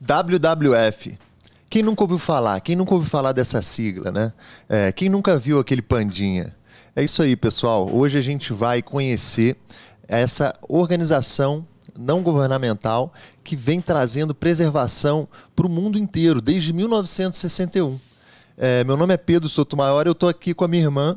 WWF. Quem nunca ouviu falar? Quem nunca ouviu falar dessa sigla, né? É, quem nunca viu aquele pandinha? É isso aí, pessoal. Hoje a gente vai conhecer essa organização não governamental que vem trazendo preservação para o mundo inteiro desde 1961. É, meu nome é Pedro Sotomayor, eu estou aqui com a minha irmã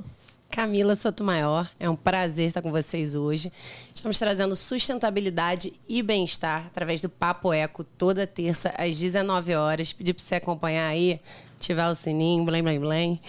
Camila Sotomayor, é um prazer estar com vocês hoje. Estamos trazendo sustentabilidade e bem-estar através do Papo Eco toda terça às 19 horas. Pedir para você acompanhar aí, ativar o sininho, blém, blém, blém.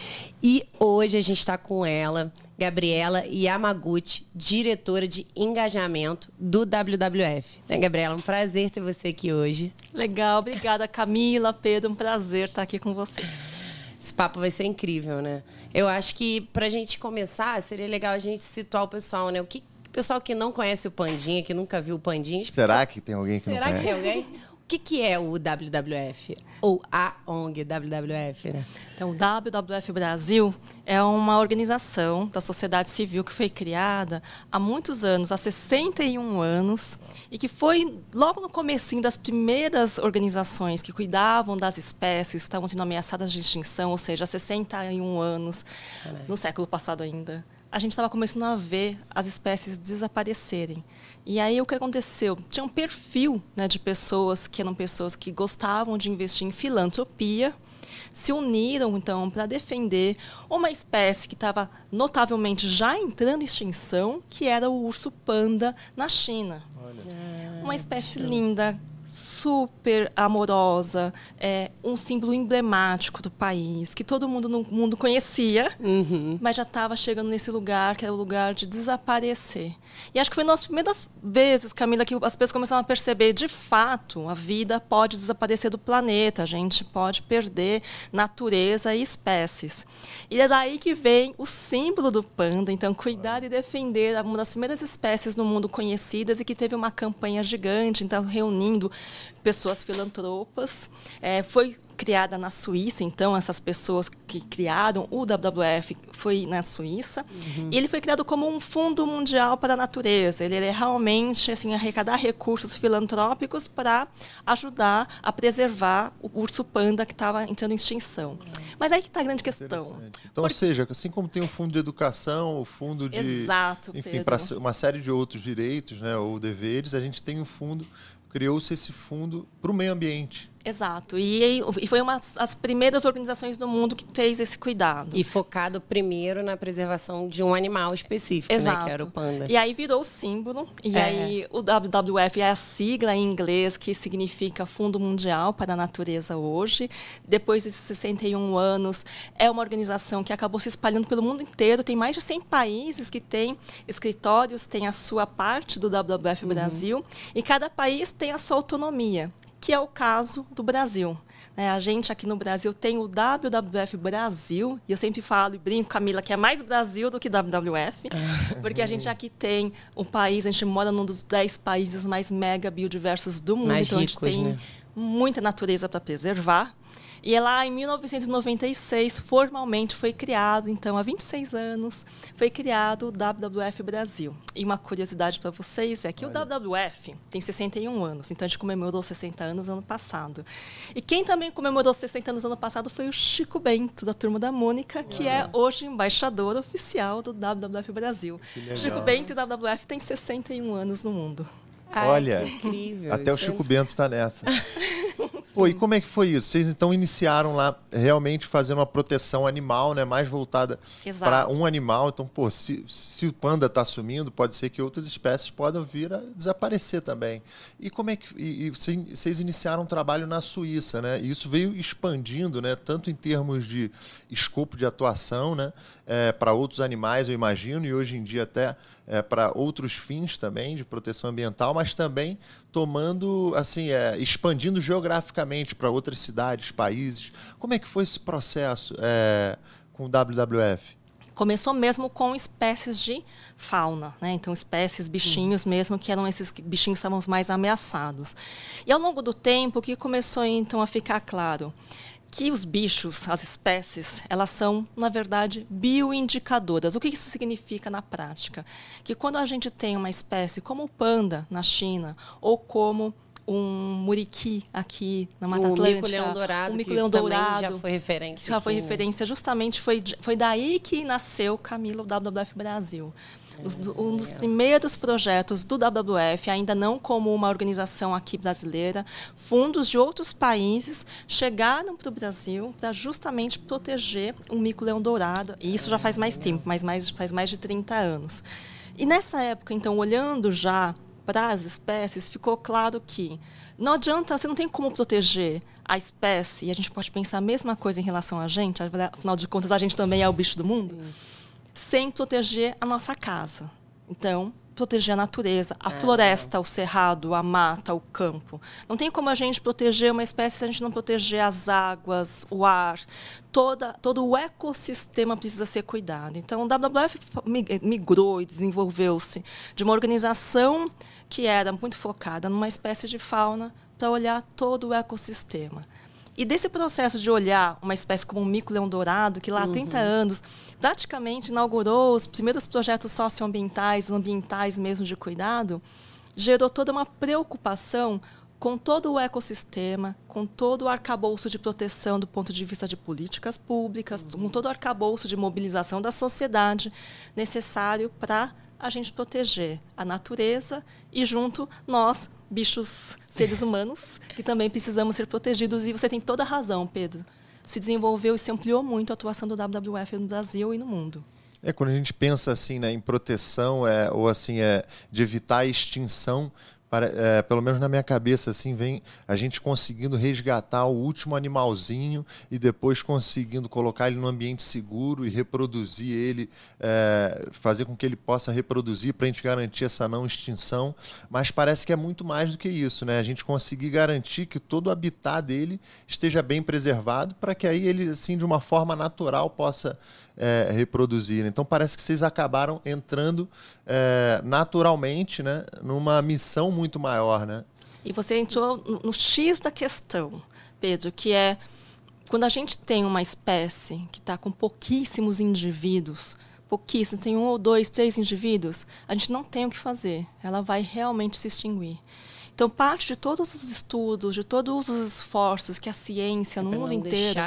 E hoje a gente está com ela, Gabriela Yamaguchi, diretora de engajamento do WWF. Né, Gabriela? Um prazer ter você aqui hoje. Legal, obrigada Camila, Pedro, um prazer estar aqui com vocês. Esse papo vai ser incrível, né? Eu acho que para a gente começar, seria legal a gente situar o pessoal, né? O que pessoal que não conhece o Pandinha, que nunca viu o Pandinha. Será que tem alguém que Será não conhece? Será que tem alguém? O que, que é o WWF? Ou a ONG WWF, né? Então, o WWF Brasil é uma organização da sociedade civil que foi criada há muitos anos, há 61 anos, e que foi logo no comecinho das primeiras organizações que cuidavam das espécies que estavam sendo ameaçadas de extinção, ou seja, há 61 anos, no século passado ainda a gente estava começando a ver as espécies desaparecerem. E aí o que aconteceu? Tinha um perfil né, de pessoas que eram pessoas que gostavam de investir em filantropia, se uniram então para defender uma espécie que estava notavelmente já entrando em extinção, que era o urso panda na China. Olha. Uma espécie linda, super amorosa, é, um símbolo emblemático do país, que todo mundo no mundo conhecia, uhum. mas já estava chegando nesse lugar, que era o lugar de desaparecer. E acho que foi uma das primeiras vezes, Camila, que as pessoas começaram a perceber, de fato, a vida pode desaparecer do planeta, a gente pode perder natureza e espécies. E é daí que vem o símbolo do panda, então, cuidar e defender uma das primeiras espécies no mundo conhecidas e que teve uma campanha gigante, então, reunindo pessoas filantropas. É, foi criada na Suíça, então essas pessoas que criaram o WWF foi na Suíça. Uhum. E ele foi criado como um fundo mundial para a natureza. Ele é realmente assim arrecadar recursos filantrópicos para ajudar a preservar o urso panda que estava entrando em extinção. Uhum. Mas aí que está a grande questão. Então, ou seja, assim como tem o fundo de educação, o fundo de Exato, enfim, para uma série de outros direitos, né, ou deveres, a gente tem um fundo criou-se esse fundo para o meio ambiente. Exato. E, e foi uma das primeiras organizações do mundo que fez esse cuidado. E focado primeiro na preservação de um animal específico, Exato. né, que era o panda. E aí virou o símbolo. E é. aí o WWF é a sigla em inglês que significa Fundo Mundial para a Natureza hoje. Depois desses 61 anos, é uma organização que acabou se espalhando pelo mundo inteiro. Tem mais de 100 países que têm escritórios, tem a sua parte do WWF uhum. Brasil. E cada país tem a sua autonomia que é o caso do Brasil. Né? A gente aqui no Brasil tem o WWF Brasil, e eu sempre falo e brinco, Camila, que é mais Brasil do que WWF, ah. porque a gente aqui tem um país, a gente mora num dos 10 países mais mega biodiversos do mundo, mais então ricos, a gente tem né? muita natureza para preservar. E é lá em 1996, formalmente foi criado, então há 26 anos, foi criado o WWF Brasil. E uma curiosidade para vocês é que Olha. o WWF tem 61 anos, então a gente comemorou 60 anos ano passado. E quem também comemorou 60 anos ano passado foi o Chico Bento, da turma da Mônica, que é hoje embaixador oficial do WWF Brasil. Chico Bento e WWF tem 61 anos no mundo. Ai, Olha, incrível, até o Chico Bento está nessa. Pô, e como é que foi isso? Vocês então iniciaram lá realmente fazendo uma proteção animal, né? Mais voltada para um animal. Então, pô, se, se o panda está sumindo, pode ser que outras espécies podem vir a desaparecer também. E como é que. E, e vocês iniciaram um trabalho na Suíça, né? E isso veio expandindo, né? Tanto em termos de escopo de atuação, né? É, para outros animais, eu imagino, e hoje em dia até é, para outros fins também de proteção ambiental, mas também tomando, assim, é, expandindo geograficamente para outras cidades, países. Como é que foi esse processo é, com o WWF? começou mesmo com espécies de fauna, né? então espécies, bichinhos uhum. mesmo, que eram esses bichinhos que estavam mais ameaçados. E ao longo do tempo, o que começou então a ficar claro? Que os bichos, as espécies, elas são, na verdade, bioindicadoras. O que isso significa na prática? Que quando a gente tem uma espécie como o panda na China, ou como um muriqui aqui na Mata o Atlântica. Mico-leão dourado, o mico-leão dourado já foi referência. Já foi referência, justamente foi, foi daí que nasceu Camilo WWF Brasil. Um dos primeiros projetos do WWF, ainda não como uma organização aqui brasileira, fundos de outros países chegaram para o Brasil para justamente proteger o mico-leão dourado. E isso já faz mais tempo, mas mais, faz mais de 30 anos. E nessa época, então, olhando já para as espécies, ficou claro que não adianta, você não tem como proteger a espécie, e a gente pode pensar a mesma coisa em relação a gente, afinal de contas, a gente também é o bicho do mundo, Sim. Sem proteger a nossa casa. Então, proteger a natureza, a é, floresta, o cerrado, a mata, o campo. Não tem como a gente proteger uma espécie se a gente não proteger as águas, o ar. Toda, todo o ecossistema precisa ser cuidado. Então, o WWF migrou e desenvolveu-se de uma organização que era muito focada numa espécie de fauna para olhar todo o ecossistema. E desse processo de olhar uma espécie como um mico-leão dourado, que lá há uhum. 30 anos praticamente inaugurou os primeiros projetos socioambientais, ambientais mesmo de cuidado, gerou toda uma preocupação com todo o ecossistema, com todo o arcabouço de proteção do ponto de vista de políticas públicas, uhum. com todo o arcabouço de mobilização da sociedade necessário para a gente proteger a natureza e junto nós, bichos, seres humanos, que também precisamos ser protegidos. E você tem toda a razão, Pedro. Se desenvolveu e se ampliou muito a atuação do WWF no Brasil e no mundo. É, quando a gente pensa assim né, em proteção é, ou assim é, de evitar a extinção, para, é, pelo menos na minha cabeça, assim, vem a gente conseguindo resgatar o último animalzinho e depois conseguindo colocar ele num ambiente seguro e reproduzir ele, é, fazer com que ele possa reproduzir para a gente garantir essa não extinção. Mas parece que é muito mais do que isso, né? A gente conseguir garantir que todo o habitat dele esteja bem preservado para que aí ele, assim, de uma forma natural, possa é, reproduzir. Então parece que vocês acabaram entrando é, naturalmente né, numa missão muito maior. Né? E você entrou no X da questão, Pedro, que é quando a gente tem uma espécie que está com pouquíssimos indivíduos, pouquíssimos, tem um ou dois, três indivíduos, a gente não tem o que fazer. Ela vai realmente se extinguir. Então, parte de todos os estudos, de todos os esforços que a ciência no mundo inteiro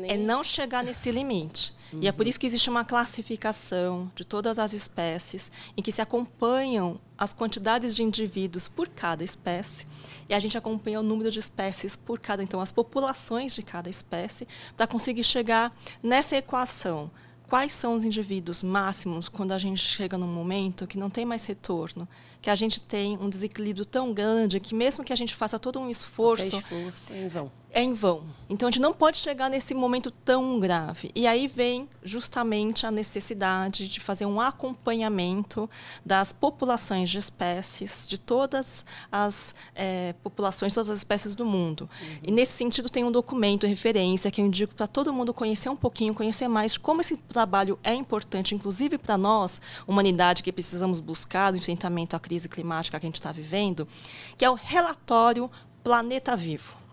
nem... é não chegar nesse limite. Uhum. E é por isso que existe uma classificação de todas as espécies, em que se acompanham as quantidades de indivíduos por cada espécie, e a gente acompanha o número de espécies por cada, então, as populações de cada espécie, para conseguir chegar nessa equação quais são os indivíduos máximos quando a gente chega num momento que não tem mais retorno, que a gente tem um desequilíbrio tão grande que mesmo que a gente faça todo um esforço, esforço em vão. É em vão. Então a gente não pode chegar nesse momento tão grave. E aí vem justamente a necessidade de fazer um acompanhamento das populações de espécies, de todas as é, populações, todas as espécies do mundo. Uhum. E nesse sentido tem um documento, referência, que eu indico para todo mundo conhecer um pouquinho, conhecer mais de como esse trabalho é importante, inclusive para nós, humanidade, que precisamos buscar o enfrentamento à crise crise climática que a gente está vivendo, que é o relatório Planeta Vivo.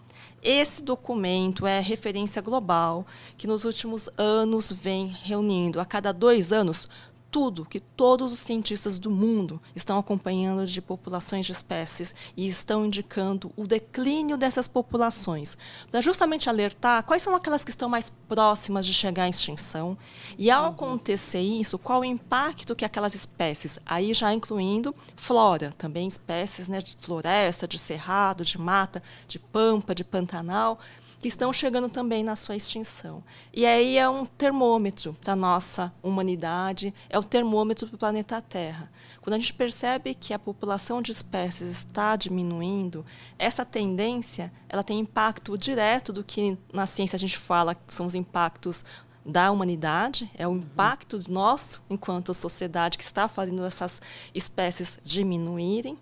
Esse documento é referência global que nos últimos anos vem reunindo. A cada dois anos tudo que todos os cientistas do mundo estão acompanhando de populações de espécies e estão indicando o declínio dessas populações, para justamente alertar quais são aquelas que estão mais próximas de chegar à extinção e, ao uhum. acontecer isso, qual o impacto que aquelas espécies, aí já incluindo flora, também espécies né, de floresta, de cerrado, de mata, de pampa, de pantanal, que estão chegando também na sua extinção. E aí é um termômetro da nossa humanidade, é o termômetro do planeta Terra. Quando a gente percebe que a população de espécies está diminuindo, essa tendência ela tem impacto direto do que na ciência a gente fala que são os impactos da humanidade, é o uhum. impacto nosso enquanto sociedade que está fazendo essas espécies diminuírem.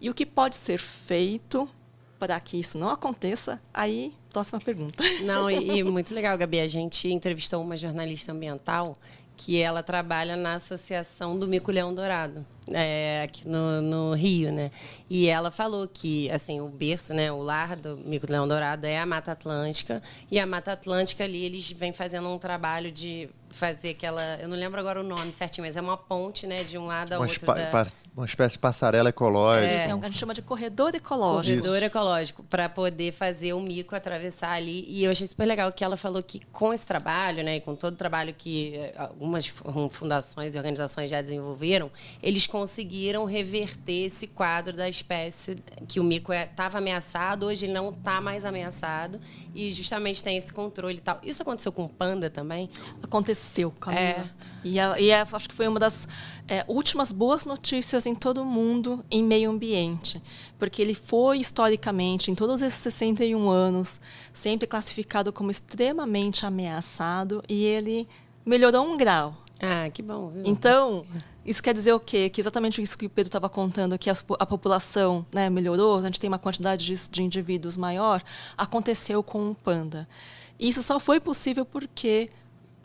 E o que pode ser feito para que isso não aconteça, aí próxima pergunta. Não, e, e, muito legal, Gabi. A gente entrevistou uma jornalista ambiental que ela trabalha na Associação do Mico Leão Dourado. é, aqui no, no, Rio, né? E ela falou que, assim, o berço, né, o lar do Mico Leão Dourado é a Mata Atlântica. E a Mata Atlântica ali, eles vêm fazendo um trabalho de fazer aquela... Eu não lembro agora o nome certinho, mas é uma ponte, né, de um lado ao outro. Da uma espécie de passarela ecológica. É, é um, a gente chama de corredor ecológico. Corredor Isso. ecológico, para poder fazer o mico atravessar ali. E eu achei super legal que ela falou que com esse trabalho, né, com todo o trabalho que eh, algumas fundações e organizações já desenvolveram, eles conseguiram reverter esse quadro da espécie que o mico estava é, ameaçado, hoje ele não está mais ameaçado e justamente tem esse controle e tal. Isso aconteceu com o panda também? Aconteceu, Camila. É. E, a, e a, acho que foi uma das é, últimas boas notícias em todo o mundo em meio ambiente, porque ele foi historicamente, em todos esses 61 anos, sempre classificado como extremamente ameaçado e ele melhorou um grau. Ah, que bom. Viu? Então, isso quer dizer o quê? Que exatamente isso que o Pedro estava contando, que a, a população né, melhorou, a gente tem uma quantidade de, de indivíduos maior, aconteceu com o panda. Isso só foi possível porque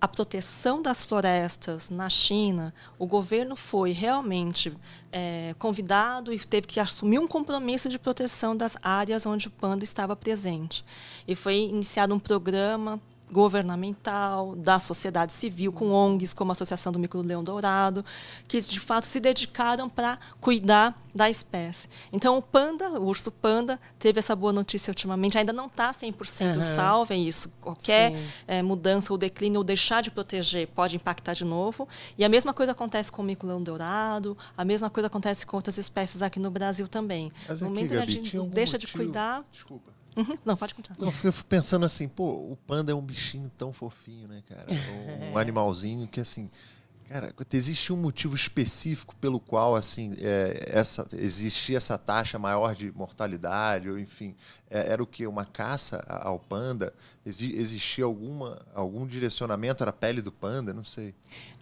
a proteção das florestas na China, o governo foi realmente é, convidado e teve que assumir um compromisso de proteção das áreas onde o panda estava presente. E foi iniciado um programa governamental, da sociedade civil, com ONGs como a Associação do Micro Leão Dourado, que de fato se dedicaram para cuidar da espécie. Então o panda, o urso panda, teve essa boa notícia ultimamente, ainda não está 100% uhum. salvo, é isso. Qualquer é, mudança ou declínio ou deixar de proteger pode impactar de novo. E a mesma coisa acontece com o Micro Leão Dourado, a mesma coisa acontece com outras espécies aqui no Brasil também. Mas no aqui, momento Gabi, que a gente deixa motivo... de cuidar... Desculpa Uhum. Não, pode continuar. Não, eu fico pensando assim, pô, o panda é um bichinho tão fofinho, né, cara? Um animalzinho que, assim, cara, existe um motivo específico pelo qual, assim, é, essa, existia essa taxa maior de mortalidade, ou enfim, é, era o que? Uma caça ao panda? existia alguma, algum direcionamento? Era a pele do panda? Não sei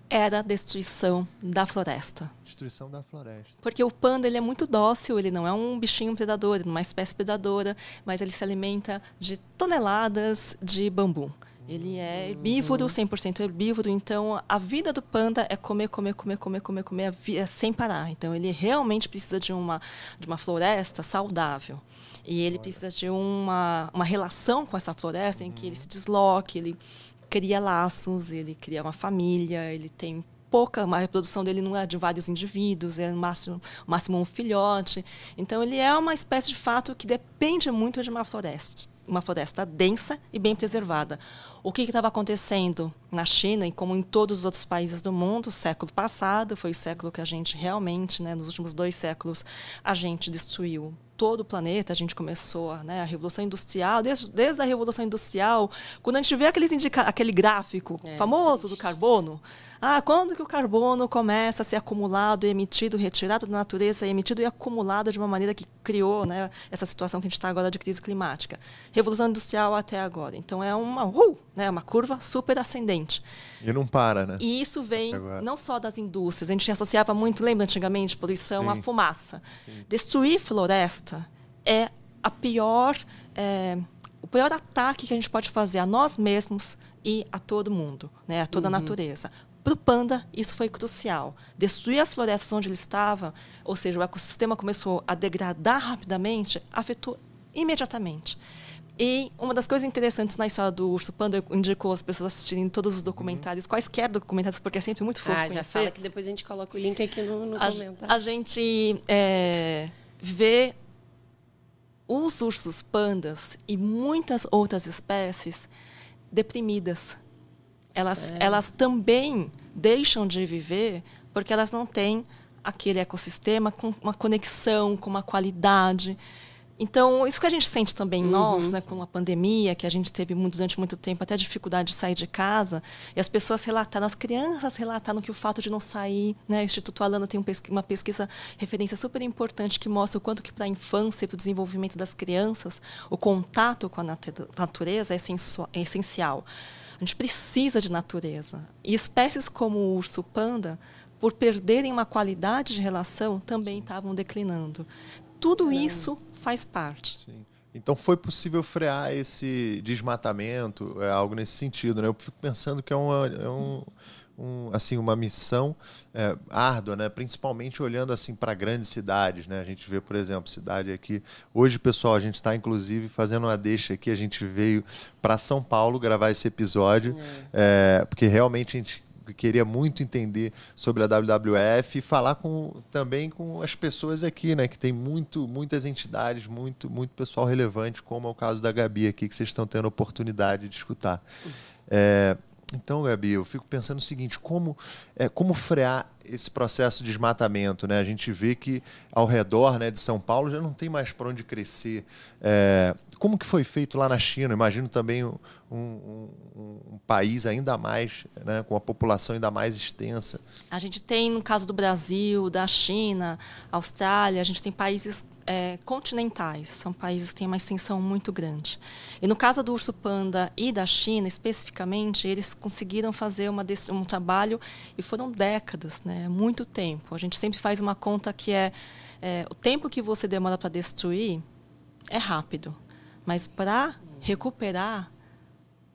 era a destruição da floresta. Destruição da floresta. Porque o panda ele é muito dócil, ele não é um bichinho predador, não é uma espécie predadora, mas ele se alimenta de toneladas de bambu. Ele é herbívoro, 100% herbívoro, então a vida do panda é comer, comer, comer, comer, comer, comer é sem parar. Então ele realmente precisa de uma, de uma floresta saudável. E ele precisa de uma, uma relação com essa floresta em que ele se desloque, ele cria laços, ele cria uma família, ele tem pouca, a reprodução dele não é de vários indivíduos, é no máximo, máximo um filhote. Então ele é uma espécie de fato que depende muito de uma floresta, uma floresta densa e bem preservada. O que estava acontecendo na China e como em todos os outros países do mundo, século passado foi o século que a gente realmente, né, nos últimos dois séculos, a gente destruiu todo o planeta, a gente começou né, a Revolução Industrial, desde, desde a Revolução Industrial, quando a gente vê aqueles indica aquele gráfico é, famoso do carbono, ah, quando que o carbono começa a ser acumulado e emitido, retirado da natureza, emitido e acumulado de uma maneira que criou né, essa situação que a gente está agora de crise climática. Revolução Industrial até agora. Então é uma, uh, né, uma curva super ascendente. E não para, né? E isso vem agora. não só das indústrias. A gente associava muito, lembra antigamente, poluição Sim. à fumaça. Sim. Destruir floresta é a pior, é, o pior ataque que a gente pode fazer a nós mesmos e a todo mundo, né, a toda uhum. a natureza. Para o panda, isso foi crucial. Destruir as florestas onde ele estava, ou seja, o ecossistema começou a degradar rapidamente, afetou imediatamente. E uma das coisas interessantes na história do urso panda, eu indico as pessoas assistirem todos os documentários, uhum. quaisquer documentários, porque é sempre muito fofo. Ah, já conhecer. fala que depois a gente coloca o link aqui no, no a, comentário. A gente é, vê os ursos pandas e muitas outras espécies deprimidas elas, elas também deixam de viver porque elas não têm aquele ecossistema com uma conexão, com uma qualidade. Então, isso que a gente sente também uhum. nós, né, com a pandemia, que a gente teve muito, durante muito tempo até dificuldade de sair de casa, e as pessoas relataram, as crianças relataram que o fato de não sair, né, o Instituto Alana tem uma pesquisa, referência super importante que mostra o quanto que para a infância e para o desenvolvimento das crianças, o contato com a natureza é essencial. A gente precisa de natureza. E espécies como o urso panda, por perderem uma qualidade de relação, também estavam declinando. Tudo isso faz parte. Sim. Então foi possível frear esse desmatamento, é algo nesse sentido, né? Eu fico pensando que é, uma, é um, um, assim uma missão é, árdua, né? principalmente olhando assim para grandes cidades. Né? A gente vê, por exemplo, cidade aqui. Hoje, pessoal, a gente está inclusive fazendo uma deixa aqui. A gente veio para São Paulo gravar esse episódio, é. É, porque realmente a gente queria muito entender sobre a WWF e falar com, também com as pessoas aqui, né? Que tem muito, muitas entidades, muito, muito pessoal relevante, como é o caso da Gabi aqui, que vocês estão tendo a oportunidade de escutar. É, então, Gabi, eu fico pensando o seguinte: como, é, como frear esse processo de desmatamento? Né? A gente vê que ao redor né, de São Paulo já não tem mais para onde crescer. É, como que foi feito lá na China? Imagino também um, um, um, país ainda mais, né, com a população ainda mais extensa. A gente tem, no caso do Brasil, da China, Austrália, a gente tem países é, continentais, são países que têm uma extensão muito grande. E no caso do urso panda e da China, especificamente, eles conseguiram fazer uma, um trabalho e foram décadas, né, muito tempo. A gente sempre faz uma conta que é, é o tempo que você demora para destruir é rápido mas para recuperar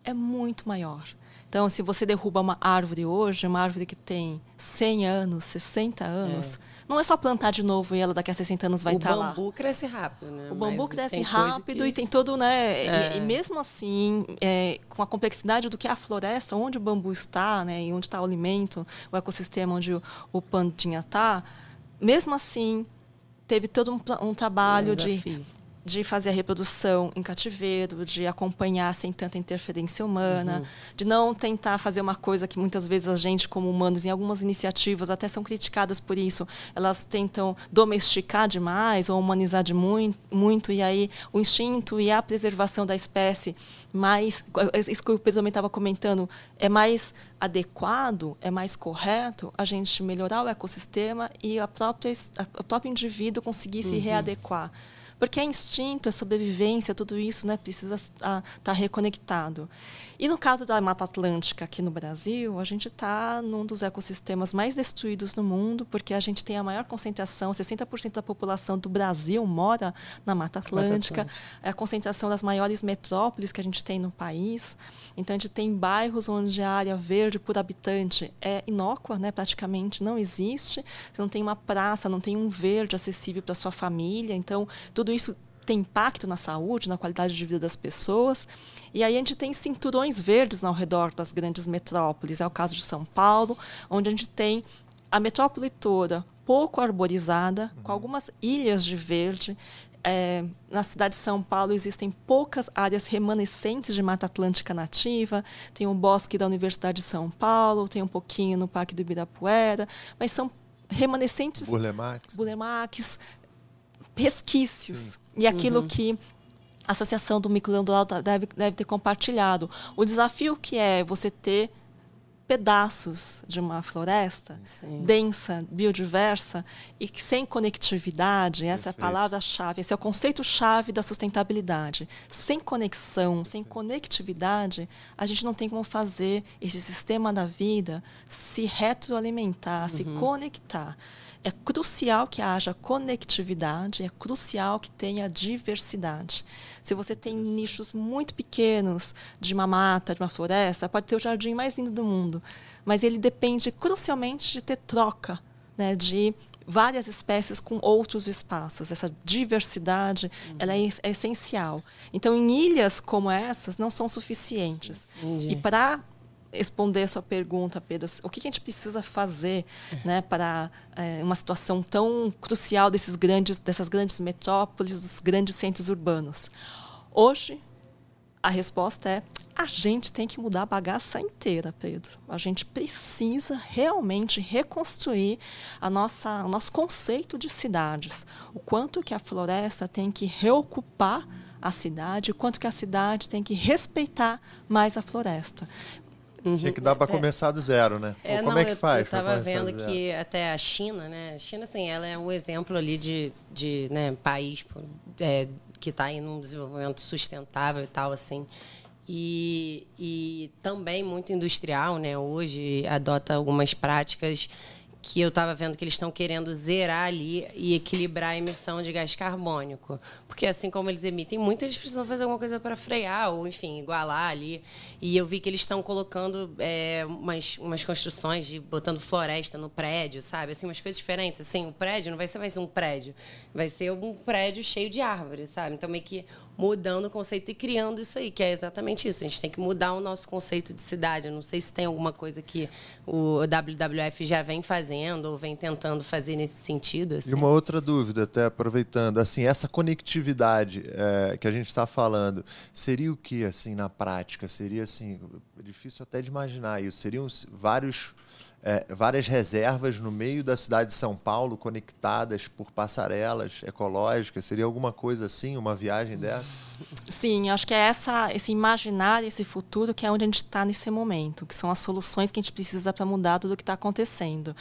é muito maior. Então, se você derruba uma árvore hoje, uma árvore que tem 100 anos, 60 anos, é. não é só plantar de novo e ela daqui a 60 anos vai o estar lá. O bambu cresce rápido, né? O bambu Mas cresce rápido que... e tem todo, né? É. E, e, mesmo assim, é, com a complexidade do que é a floresta, onde o bambu está, né? E onde está o alimento, o ecossistema onde o, o pandinha está, mesmo assim, teve todo um, um trabalho um de de fazer a reprodução em cativeiro, de acompanhar sem tanta interferência humana, uhum. de não tentar fazer uma coisa que muitas vezes a gente, como humanos, em algumas iniciativas até são criticadas por isso, elas tentam domesticar demais ou humanizar de muito, muito e aí o instinto e a preservação da espécie mais, isso que o Pedro também estava comentando, é mais adequado, é mais correto a gente melhorar o ecossistema e a própria, a, o próprio indivíduo conseguir uhum. se readequar. Porque é instinto, é sobrevivência, tudo isso né, precisa estar tá reconectado. E no caso da Mata Atlântica aqui no Brasil, a gente está num dos ecossistemas mais destruídos no mundo, porque a gente tem a maior concentração, 60% da população do Brasil mora na Mata Atlântica, é a concentração das maiores metrópoles que a gente tem no país. Então, a gente tem bairros onde a área verde por habitante é inócua, né, praticamente não existe. Você não tem uma praça, não tem um verde acessível para sua família. Então, tudo isso tem impacto na saúde, na qualidade de vida das pessoas. E aí a gente tem cinturões verdes ao redor das grandes metrópoles. É o caso de São Paulo, onde a gente tem a metrópole toda pouco arborizada, uhum. com algumas ilhas de verde. É, na cidade de São Paulo existem poucas áreas remanescentes de Mata Atlântica nativa. Tem o bosque da Universidade de São Paulo, tem um pouquinho no Parque do Ibirapuera, mas são remanescentes. Bulemax. Bulemax, resquícios. Sim. E aquilo uhum. que a Associação do Microlandual deve, deve ter compartilhado. O desafio que é você ter pedaços de uma floresta Sim. densa, biodiversa e que sem conectividade, essa Perfeito. é a palavra-chave, esse é o conceito-chave da sustentabilidade. Sem conexão, sem conectividade, a gente não tem como fazer esse sistema da vida se retroalimentar, uhum. se conectar. É crucial que haja conectividade, é crucial que tenha diversidade. Se você tem nichos muito pequenos de uma mata, de uma floresta, pode ter o jardim mais lindo do mundo, mas ele depende crucialmente de ter troca, né, de várias espécies com outros espaços. Essa diversidade uhum. ela é, é, essencial. Então, em ilhas como essas, não são suficientes. Entendi. E para responder a sua pergunta, Pedro, o que a gente precisa fazer né, para é, uma situação tão crucial desses grandes, dessas grandes metrópoles, dos grandes centros urbanos? Hoje, a resposta é a gente tem que mudar a bagaça inteira, Pedro. A gente precisa realmente reconstruir a nossa, o nosso conceito de cidades. O quanto que a floresta tem que reocupar a cidade, o quanto que a cidade tem que respeitar mais a floresta. Uhum. Tinha que dar para é. começar do zero, né? É, como não, é que faz? Eu estava vendo que até a China, né? A China, assim, ela é um exemplo ali de, de né, país é, que está em um desenvolvimento sustentável e tal, assim. E, e também muito industrial, né? Hoje adota algumas práticas que eu estava vendo que eles estão querendo zerar ali e equilibrar a emissão de gás carbônico. Porque assim como eles emitem muito, eles precisam fazer alguma coisa para frear ou, enfim, igualar ali. E eu vi que eles estão colocando é, umas, umas construções, de, botando floresta no prédio, sabe? Assim, umas coisas diferentes. Assim, o prédio não vai ser mais um prédio, vai ser um prédio cheio de árvores, sabe? Então, meio que mudando o conceito e criando isso aí, que é exatamente isso. A gente tem que mudar o nosso conceito de cidade. Eu não sei se tem alguma coisa que o WWF já vem fazendo ou vem tentando fazer nesse sentido. Assim. E uma outra dúvida, até aproveitando, assim, essa conectividade é, que a gente está falando, seria o que, assim, na prática? Seria, assim, difícil até de imaginar isso. Seriam vários é, várias reservas no meio da cidade de São Paulo, conectadas por passarelas ecológicas. Seria alguma coisa assim, uma viagem dessa? Sim, acho que é essa, esse imaginar esse futuro que é onde a gente está nesse momento, que são as soluções que a gente precisa para mudar tudo o que está acontecendo.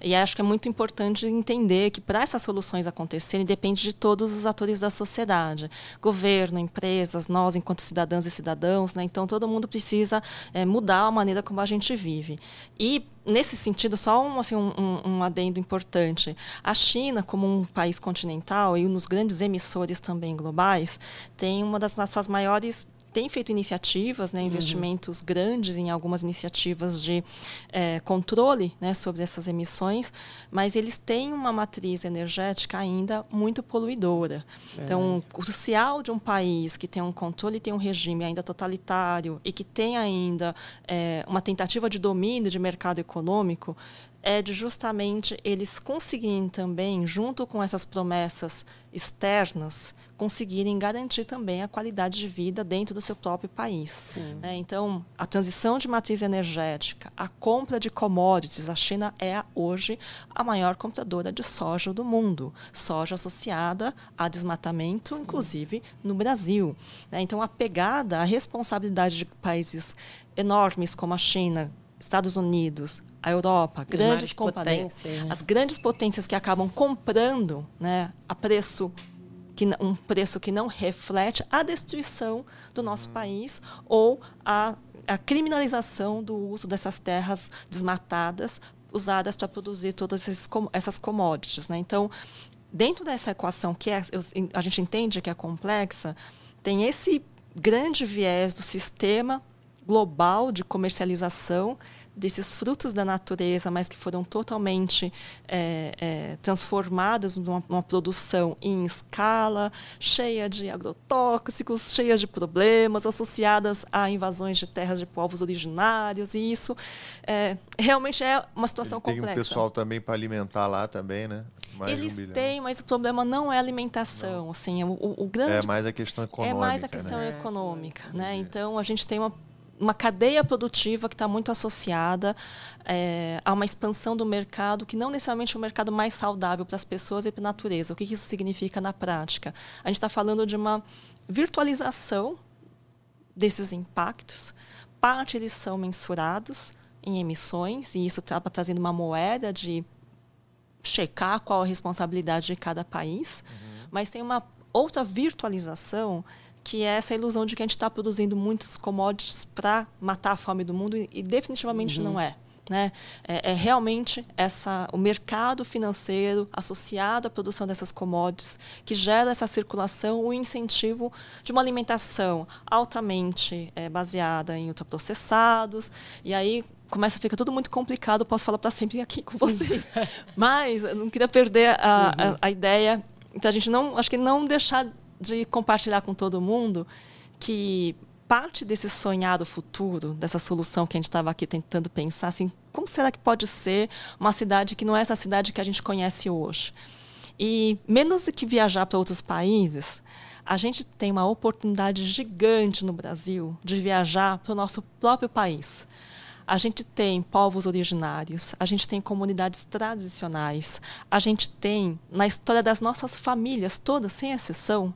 E acho que é muito importante entender que para essas soluções acontecerem depende de todos os atores da sociedade, governo, empresas, nós enquanto cidadãs e cidadãos, né? Então todo mundo precisa é, mudar a maneira como a gente vive. E nesse sentido, só um, assim, um, um, adendo importante. A China, como um país continental e um dos grandes emissores também globais, tem uma das suas maiores tem feito iniciativas, né, uhum. investimentos uhum. grandes em algumas iniciativas de é, controle né, sobre essas emissões, mas eles têm uma matriz energética ainda muito poluidora. É. Então, crucial de um país que tem um controle, tem um regime ainda totalitário e que tem ainda é, uma tentativa de domínio de mercado econômico, é de justamente eles conseguirem também, junto com essas promessas externas, conseguirem garantir também a qualidade de vida dentro do seu próprio país. Né? Então, a transição de matriz energética, a compra de commodities, a China é hoje a maior compradora de soja do mundo, soja associada a desmatamento, Sim. inclusive no Brasil. Né? Então, a pegada, a responsabilidade de países enormes como a China, Estados Unidos, a Europa, grandes companhias, né? as grandes potências que acabam comprando, né, a preço que um preço que não reflete a destruição do nosso uhum. país ou a, a criminalização do uso dessas terras desmatadas usadas para produzir todas essas commodities, né? Então, dentro dessa equação que é, a gente entende que é complexa, tem esse grande viés do sistema global de comercialização desses frutos da natureza, mas que foram totalmente é, é, transformados numa, numa, produção em escala, cheia de agrotóxicos, cheia de problemas, associadas a invasões de terras de povos originários, e isso é, realmente é uma situação Ele complexa. Tem um pessoal também para alimentar lá também, né? Mais Eles um têm, mas o problema não é alimentação. Assim, o, o, grande é mais a questão econômica. É mais a questão né? econômica. Né? Então, a gente tem uma uma cadeia produtiva que está muito associada é, a uma expansão do mercado que não necessariamente é um mercado mais saudável para as pessoas e para a natureza. O que isso significa na prática? A gente está falando de uma virtualização desses impactos. Parte eles são mensurados em emissões e isso acaba trazendo uma moeda de checar qual a responsabilidade de cada país, uhum. mas tem uma outra virtualização que é essa ilusão de que a gente está produzindo muitos commodities para matar a fome do mundo e, e definitivamente uhum. não é. Né? É, é, realmente essa, o mercado financeiro associado à produção dessas commodities que gera essa circulação, o incentivo de uma alimentação altamente é, baseada em ultraprocessados. E aí começa a ficar tudo muito complicado. Posso falar para sempre aqui com vocês, mas eu não queria perder a, uhum. a, a ideia. Então a gente não, acho que não deixar de compartilhar com todo mundo que parte desse sonhado futuro, dessa solução que a gente estava aqui tentando pensar, assim, como será que pode ser uma cidade que não é essa cidade que a gente conhece hoje? E menos do que viajar para outros países, a gente tem uma oportunidade gigante no Brasil de viajar para o nosso próprio país. A gente tem povos originários, a gente tem comunidades tradicionais, a gente tem, na história das nossas famílias todas, sem exceção,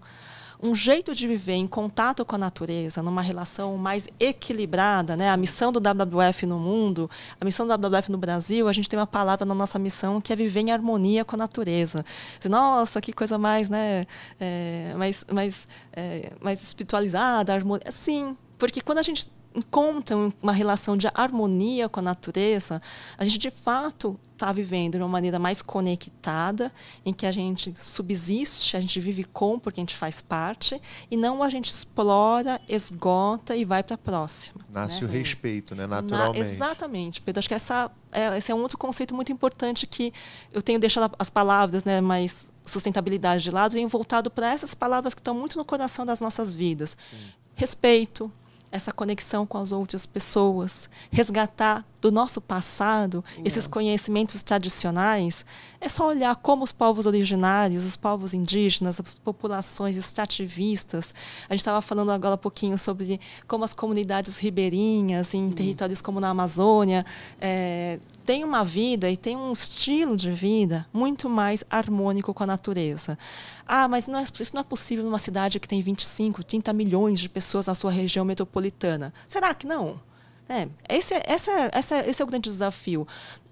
um jeito de viver em contato com a natureza, numa relação mais equilibrada, né? A missão do WWF no mundo, a missão do WWF no Brasil, a gente tem uma palavra na nossa missão que é viver em harmonia com a natureza. Nossa, que coisa mais, né? É, mais, mais, é, mais espiritualizada, harmonia. Sim, porque quando a gente encontram uma relação de harmonia com a natureza, a gente de fato está vivendo de uma maneira mais conectada, em que a gente subsiste, a gente vive com porque a gente faz parte, e não a gente explora, esgota e vai para a próxima. Nasce né? o respeito, né? naturalmente. Na, exatamente, Pedro. Acho que essa, é, esse é um outro conceito muito importante que eu tenho deixado as palavras né, mais sustentabilidade de lado, tenho voltado para essas palavras que estão muito no coração das nossas vidas. Sim. Respeito, essa conexão com as outras pessoas, resgatar do nosso passado esses conhecimentos tradicionais, é só olhar como os povos originários, os povos indígenas, as populações extrativistas. A gente estava falando agora um pouquinho sobre como as comunidades ribeirinhas em uhum. territórios como na Amazônia é, têm uma vida e têm um estilo de vida muito mais harmônico com a natureza. Ah, mas não é, isso não é possível numa cidade que tem 25, 30 milhões de pessoas na sua região metropolitana. Será que não? É, esse, essa, essa, esse é o grande desafio.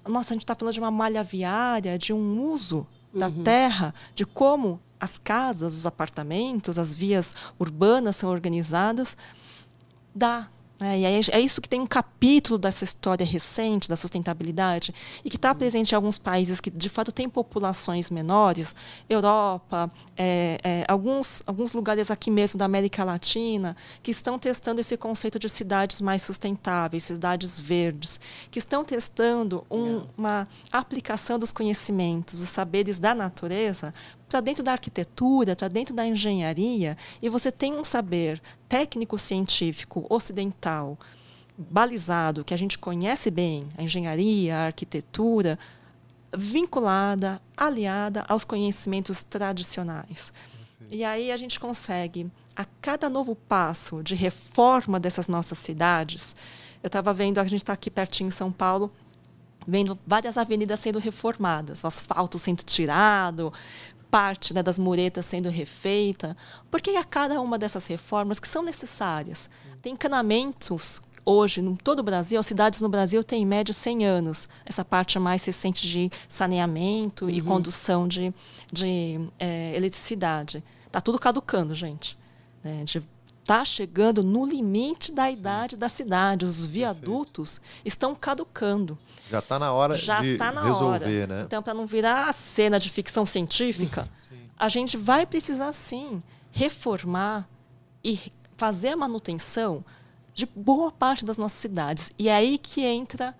Nossa, a gente está falando de uma malha viária, de um uso da uhum. terra, de como as casas, os apartamentos, as vias urbanas são organizadas. Dá é, e é, é isso que tem um capítulo dessa história recente da sustentabilidade e que está presente em alguns países que, de fato, têm populações menores, Europa, é, é, alguns, alguns lugares aqui mesmo da América Latina, que estão testando esse conceito de cidades mais sustentáveis, cidades verdes, que estão testando um, uma aplicação dos conhecimentos, os saberes da natureza está dentro da arquitetura, está dentro da engenharia, e você tem um saber técnico-científico ocidental balizado, que a gente conhece bem, a engenharia, a arquitetura, vinculada, aliada aos conhecimentos tradicionais. E aí a gente consegue, a cada novo passo de reforma dessas nossas cidades, eu estava vendo, a gente está aqui pertinho em São Paulo, vendo várias avenidas sendo reformadas, o asfalto sendo tirado, parte né, das muretas sendo refeita, porque a cada uma dessas reformas que são necessárias. Tem encanamentos hoje, em todo o Brasil, as cidades no Brasil têm em média 100 anos. Essa parte mais recente de saneamento uhum. e condução de, de é, eletricidade. Está tudo caducando, gente. Né? está chegando no limite da idade Sim. da cidade. Os viadutos Perfeito. estão caducando. Já está na hora Já de tá na resolver, hora. né? Então, para não virar a cena de ficção científica, a gente vai precisar sim reformar e fazer a manutenção de boa parte das nossas cidades. E é aí que entra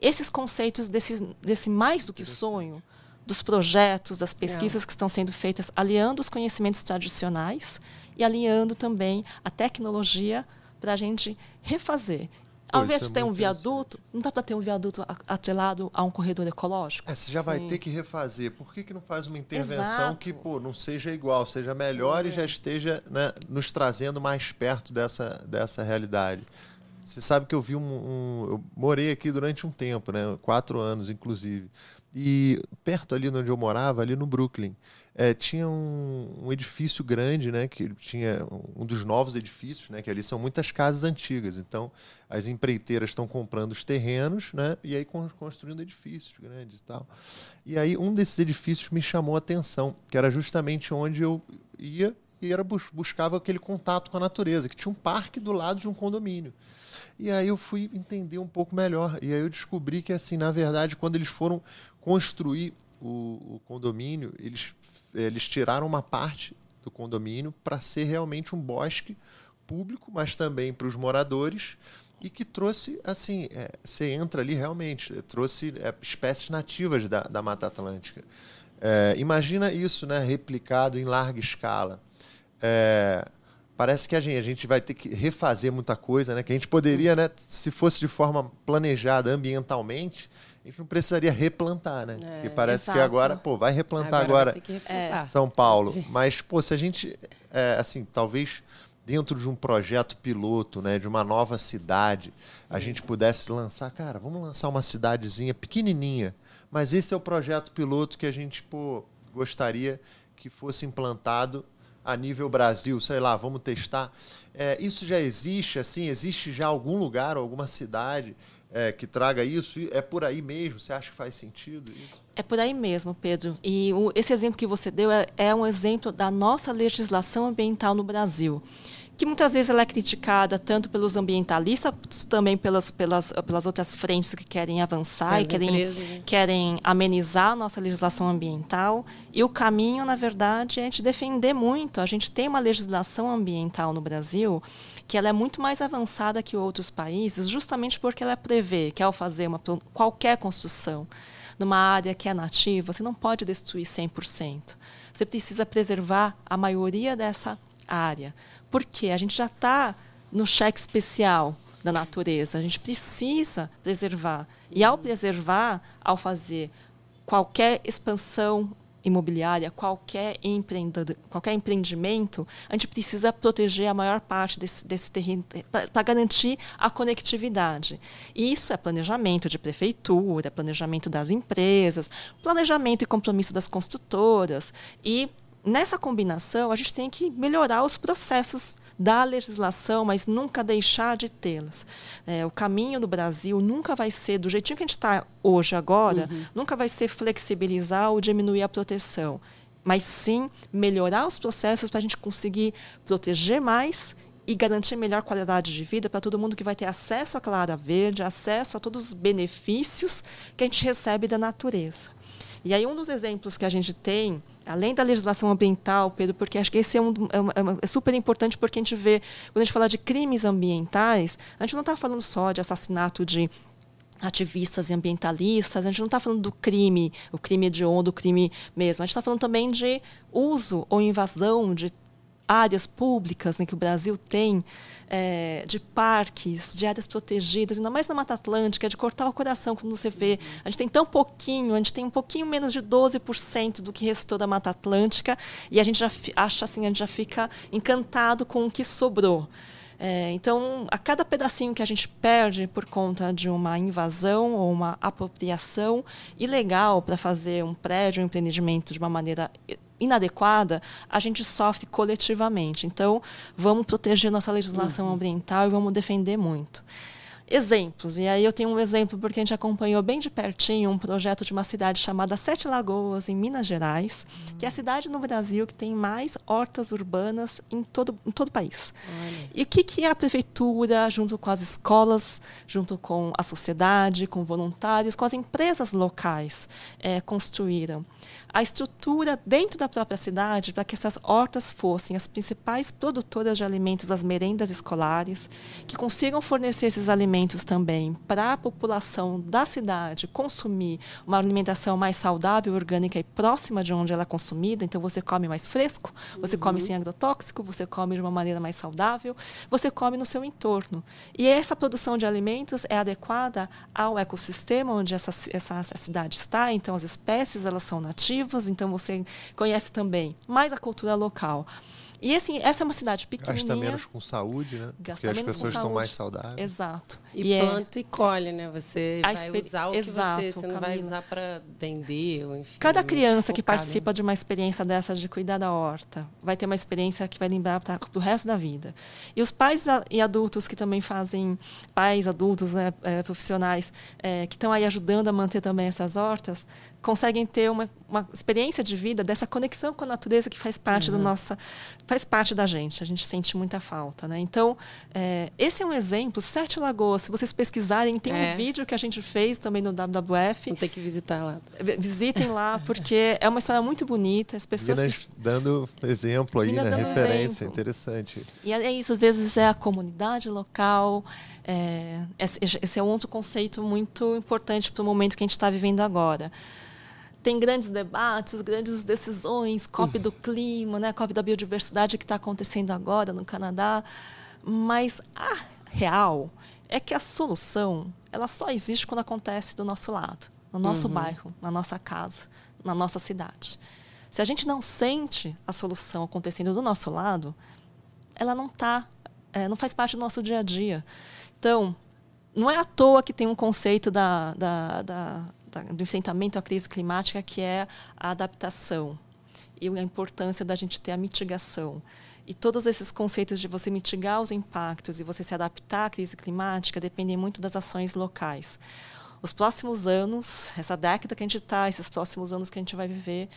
esses conceitos desse, desse mais do que sonho, dos projetos, das pesquisas é. que estão sendo feitas, aliando os conhecimentos tradicionais e alinhando também a tecnologia para a gente refazer. Ao invés de é ter um viaduto, não dá para ter um viaduto atrelado a um corredor ecológico? É, você já Sim. vai ter que refazer. Por que, que não faz uma intervenção Exato. que pô, não seja igual, seja melhor é. e já esteja né, nos trazendo mais perto dessa, dessa realidade? Você sabe que eu vi um, um, Eu morei aqui durante um tempo, né? quatro anos, inclusive. E perto ali onde eu morava, ali no Brooklyn, é, tinha um, um, edifício grande, né, que tinha um dos novos edifícios, né, que ali são muitas casas antigas. Então, as empreiteiras estão comprando os terrenos, né, e aí construindo edifícios grandes e tal. E aí um desses edifícios me chamou a atenção, que era justamente onde eu ia e era bus buscava aquele contato com a natureza, que tinha um parque do lado de um condomínio. E aí eu fui entender um pouco melhor. E aí eu descobri que, assim, na verdade, quando eles foram construir o, o condomínio, eles eles tiraram uma parte do condomínio para ser realmente um bosque público, mas também para os moradores e que trouxe, assim, é, você entra ali realmente, trouxe é, espécies nativas da, da Mata Atlântica. É, imagina isso, né, replicado em larga escala. É, parece que a gente, a gente vai ter que refazer muita coisa, né, que a gente poderia, né, se fosse de forma planejada ambientalmente, a gente não precisaria replantar, né? É, Porque parece exato. que agora, pô, vai replantar agora, agora é. São Paulo. Mas, pô, se a gente, é, assim, talvez dentro de um projeto piloto, né, de uma nova cidade, a gente pudesse lançar, cara, vamos lançar uma cidadezinha pequenininha, mas esse é o projeto piloto que a gente, pô, gostaria que fosse implantado a nível Brasil, sei lá, vamos testar. É, isso já existe, assim, existe já algum lugar, alguma cidade é, que traga isso? É por aí mesmo? Você acha que faz sentido? É por aí mesmo, Pedro. E o, esse exemplo que você deu é, é um exemplo da nossa legislação ambiental no Brasil que muitas vezes ela é criticada tanto pelos ambientalistas, também pelas, pelas, pelas outras frentes que querem avançar e querem, né? querem amenizar a nossa legislação ambiental. E o caminho, na verdade, é a gente defender muito. A gente tem uma legislação ambiental no Brasil que ela é muito mais avançada que outros países, justamente porque ela prevê que ao fazer uma, qualquer construção numa área que é nativa, você não pode destruir 100%. Você precisa preservar a maioria dessa área. Porque a gente já está no cheque especial da natureza. A gente precisa preservar. E ao preservar, ao fazer qualquer expansão imobiliária, qualquer, qualquer empreendimento, a gente precisa proteger a maior parte desse, desse terreno para garantir a conectividade. E isso é planejamento de prefeitura, planejamento das empresas, planejamento e compromisso das construtoras. E nessa combinação, a gente tem que melhorar os processos da legislação, mas nunca deixar de tê-las. É, o caminho do Brasil nunca vai ser, do jeitinho que a gente está hoje, agora, uhum. nunca vai ser flexibilizar ou diminuir a proteção, mas sim melhorar os processos para a gente conseguir proteger mais e garantir melhor qualidade de vida para todo mundo que vai ter acesso à clara verde, acesso a todos os benefícios que a gente recebe da natureza. E aí um dos exemplos que a gente tem além da legislação ambiental, Pedro, porque acho que esse é, um, é, é, super importante porque a gente vê, quando a gente fala de crimes ambientais, a gente não está falando só de assassinato de ativistas e ambientalistas, a gente não está falando do crime, o crime de onda, o crime mesmo, a gente está falando também de uso ou invasão de áreas públicas né, que o Brasil tem, é, de parques, de áreas protegidas, ainda mais na Mata Atlântica, de cortar o coração quando você vê. A gente tem tão pouquinho, a gente tem um pouquinho menos de 12% do que restou da Mata Atlântica, e a gente já acha assim, a gente já fica encantado com o que sobrou. É, então, a cada pedacinho que a gente perde por conta de uma invasão ou uma apropriação ilegal para fazer um prédio, um empreendimento de uma maneira inadequada, a gente sofre coletivamente. Então, vamos proteger nossa legislação uhum. ambiental e vamos defender muito exemplos. E aí eu tenho um exemplo porque a gente acompanhou bem de pertinho um projeto de uma cidade chamada Sete Lagoas, em Minas Gerais, uhum. que é a cidade no Brasil que tem mais hortas urbanas em todo, em todo o país. Olha. E o que, que a prefeitura, junto com as escolas, junto com a sociedade, com voluntários, com as empresas locais, é, construíram? A estrutura dentro da própria cidade para que essas hortas fossem as principais produtoras de alimentos das merendas escolares, que consigam fornecer esses alimentos também para a população da cidade consumir uma alimentação mais saudável, orgânica e próxima de onde ela é consumida. Então você come mais fresco, você uhum. come sem agrotóxico, você come de uma maneira mais saudável, você come no seu entorno. E essa produção de alimentos é adequada ao ecossistema onde essa, essa, essa cidade está. Então as espécies elas são nativas então você conhece também mais a cultura local. E assim, essa é uma cidade pequenininha. Gasta menos com saúde, né? Gasta Porque as pessoas estão mais saudáveis. Exato. E, é planta e colhe, né? Você a vai usar o Exato, que você, você não vai usar para vender, enfim. Cada criança que participa de uma experiência dessa de cuidar da horta vai ter uma experiência que vai lembrar para o resto da vida. E os pais e adultos que também fazem, pais, adultos, né, é, profissionais, é, que estão aí ajudando a manter também essas hortas, conseguem ter uma, uma experiência de vida dessa conexão com a natureza que faz parte uhum. do nossa faz parte da gente a gente sente muita falta né então é, esse é um exemplo Sete Lagoas se vocês pesquisarem tem é. um vídeo que a gente fez também no WWF Vão ter que visitar lá. Visitem lá porque é uma história muito bonita as pessoas Minas que... dando exemplo aí Minas né? referência exemplo. interessante. E é isso às vezes é a comunidade local é, esse é um outro conceito muito importante para o momento que a gente está vivendo agora. Tem grandes debates, grandes decisões, COP do clima, né, COP da biodiversidade que está acontecendo agora no Canadá, mas a real é que a solução ela só existe quando acontece do nosso lado, no nosso uhum. bairro, na nossa casa, na nossa cidade. Se a gente não sente a solução acontecendo do nosso lado, ela não tá, é, não faz parte do nosso dia a dia. Então, não é à toa que tem um conceito da, da, da do enfrentamento à crise climática, que é a adaptação e a importância da gente ter a mitigação. E todos esses conceitos de você mitigar os impactos e você se adaptar à crise climática dependem muito das ações locais. Os próximos anos, essa década que a gente está, esses próximos anos que a gente vai viver.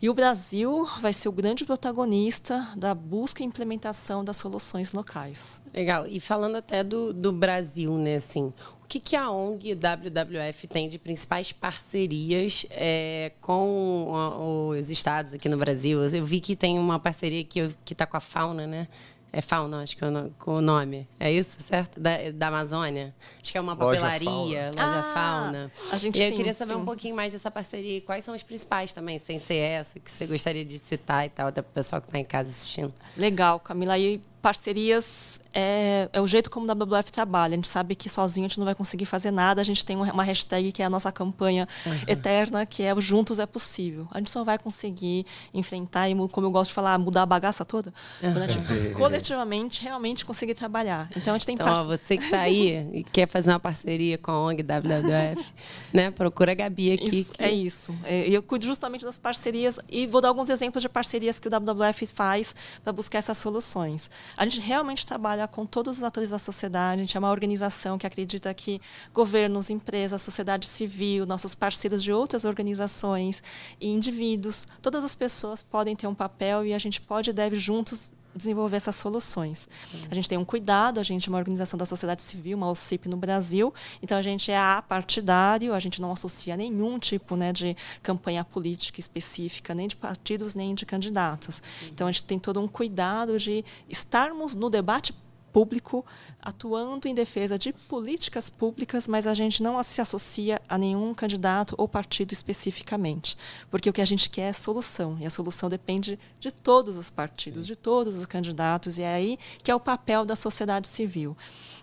E o Brasil vai ser o grande protagonista da busca e implementação das soluções locais. Legal. E falando até do, do Brasil, né, assim, o que, que a ONG WWF tem de principais parcerias é, com os estados aqui no Brasil? Eu vi que tem uma parceria que está com a Fauna, né? É fauna, acho que é o nome. É isso, certo? Da, da Amazônia? Acho que é uma papelaria, loja fauna. Loja ah, fauna. A gente, e eu sim, queria saber sim. um pouquinho mais dessa parceria. Quais são as principais também, sem ser essa, que você gostaria de citar e tal, até para o pessoal que está em casa assistindo. Legal, Camila. E parcerias é, é, o jeito como a WWF trabalha. A gente sabe que sozinho a gente não vai conseguir fazer nada. A gente tem uma hashtag que é a nossa campanha uhum. eterna, que é o Juntos é Possível. A gente só vai conseguir enfrentar e, como eu gosto de falar, mudar a bagaça toda uhum. quando a gente coletivamente realmente conseguir trabalhar. Então a gente tem então, ó, você que está aí e quer fazer uma parceria com a ONG WWF, né? Procura a Gabi aqui. Isso, que... É isso. É, eu cuido justamente das parcerias e vou dar alguns exemplos de parcerias que o WWF faz para buscar essas soluções. A gente realmente trabalha com todos os atores da sociedade, a gente é uma organização que acredita que governos, empresas, sociedade civil, nossos parceiros de outras organizações e indivíduos, todas as pessoas podem ter um papel e a gente pode e deve juntos desenvolver essas soluções. A gente tem um cuidado, a gente é uma organização da sociedade civil, uma OCIP no Brasil, então a gente é apartidário, a gente não associa nenhum tipo né, de campanha política específica, nem de partidos, nem de candidatos. Então a gente tem todo um cuidado de estarmos no debate público, atuando em defesa de políticas públicas, mas a gente não se associa a nenhum candidato ou partido especificamente, porque o que a gente quer é solução, e a solução depende de todos os partidos, Sim. de todos os candidatos, e é aí que é o papel da sociedade civil.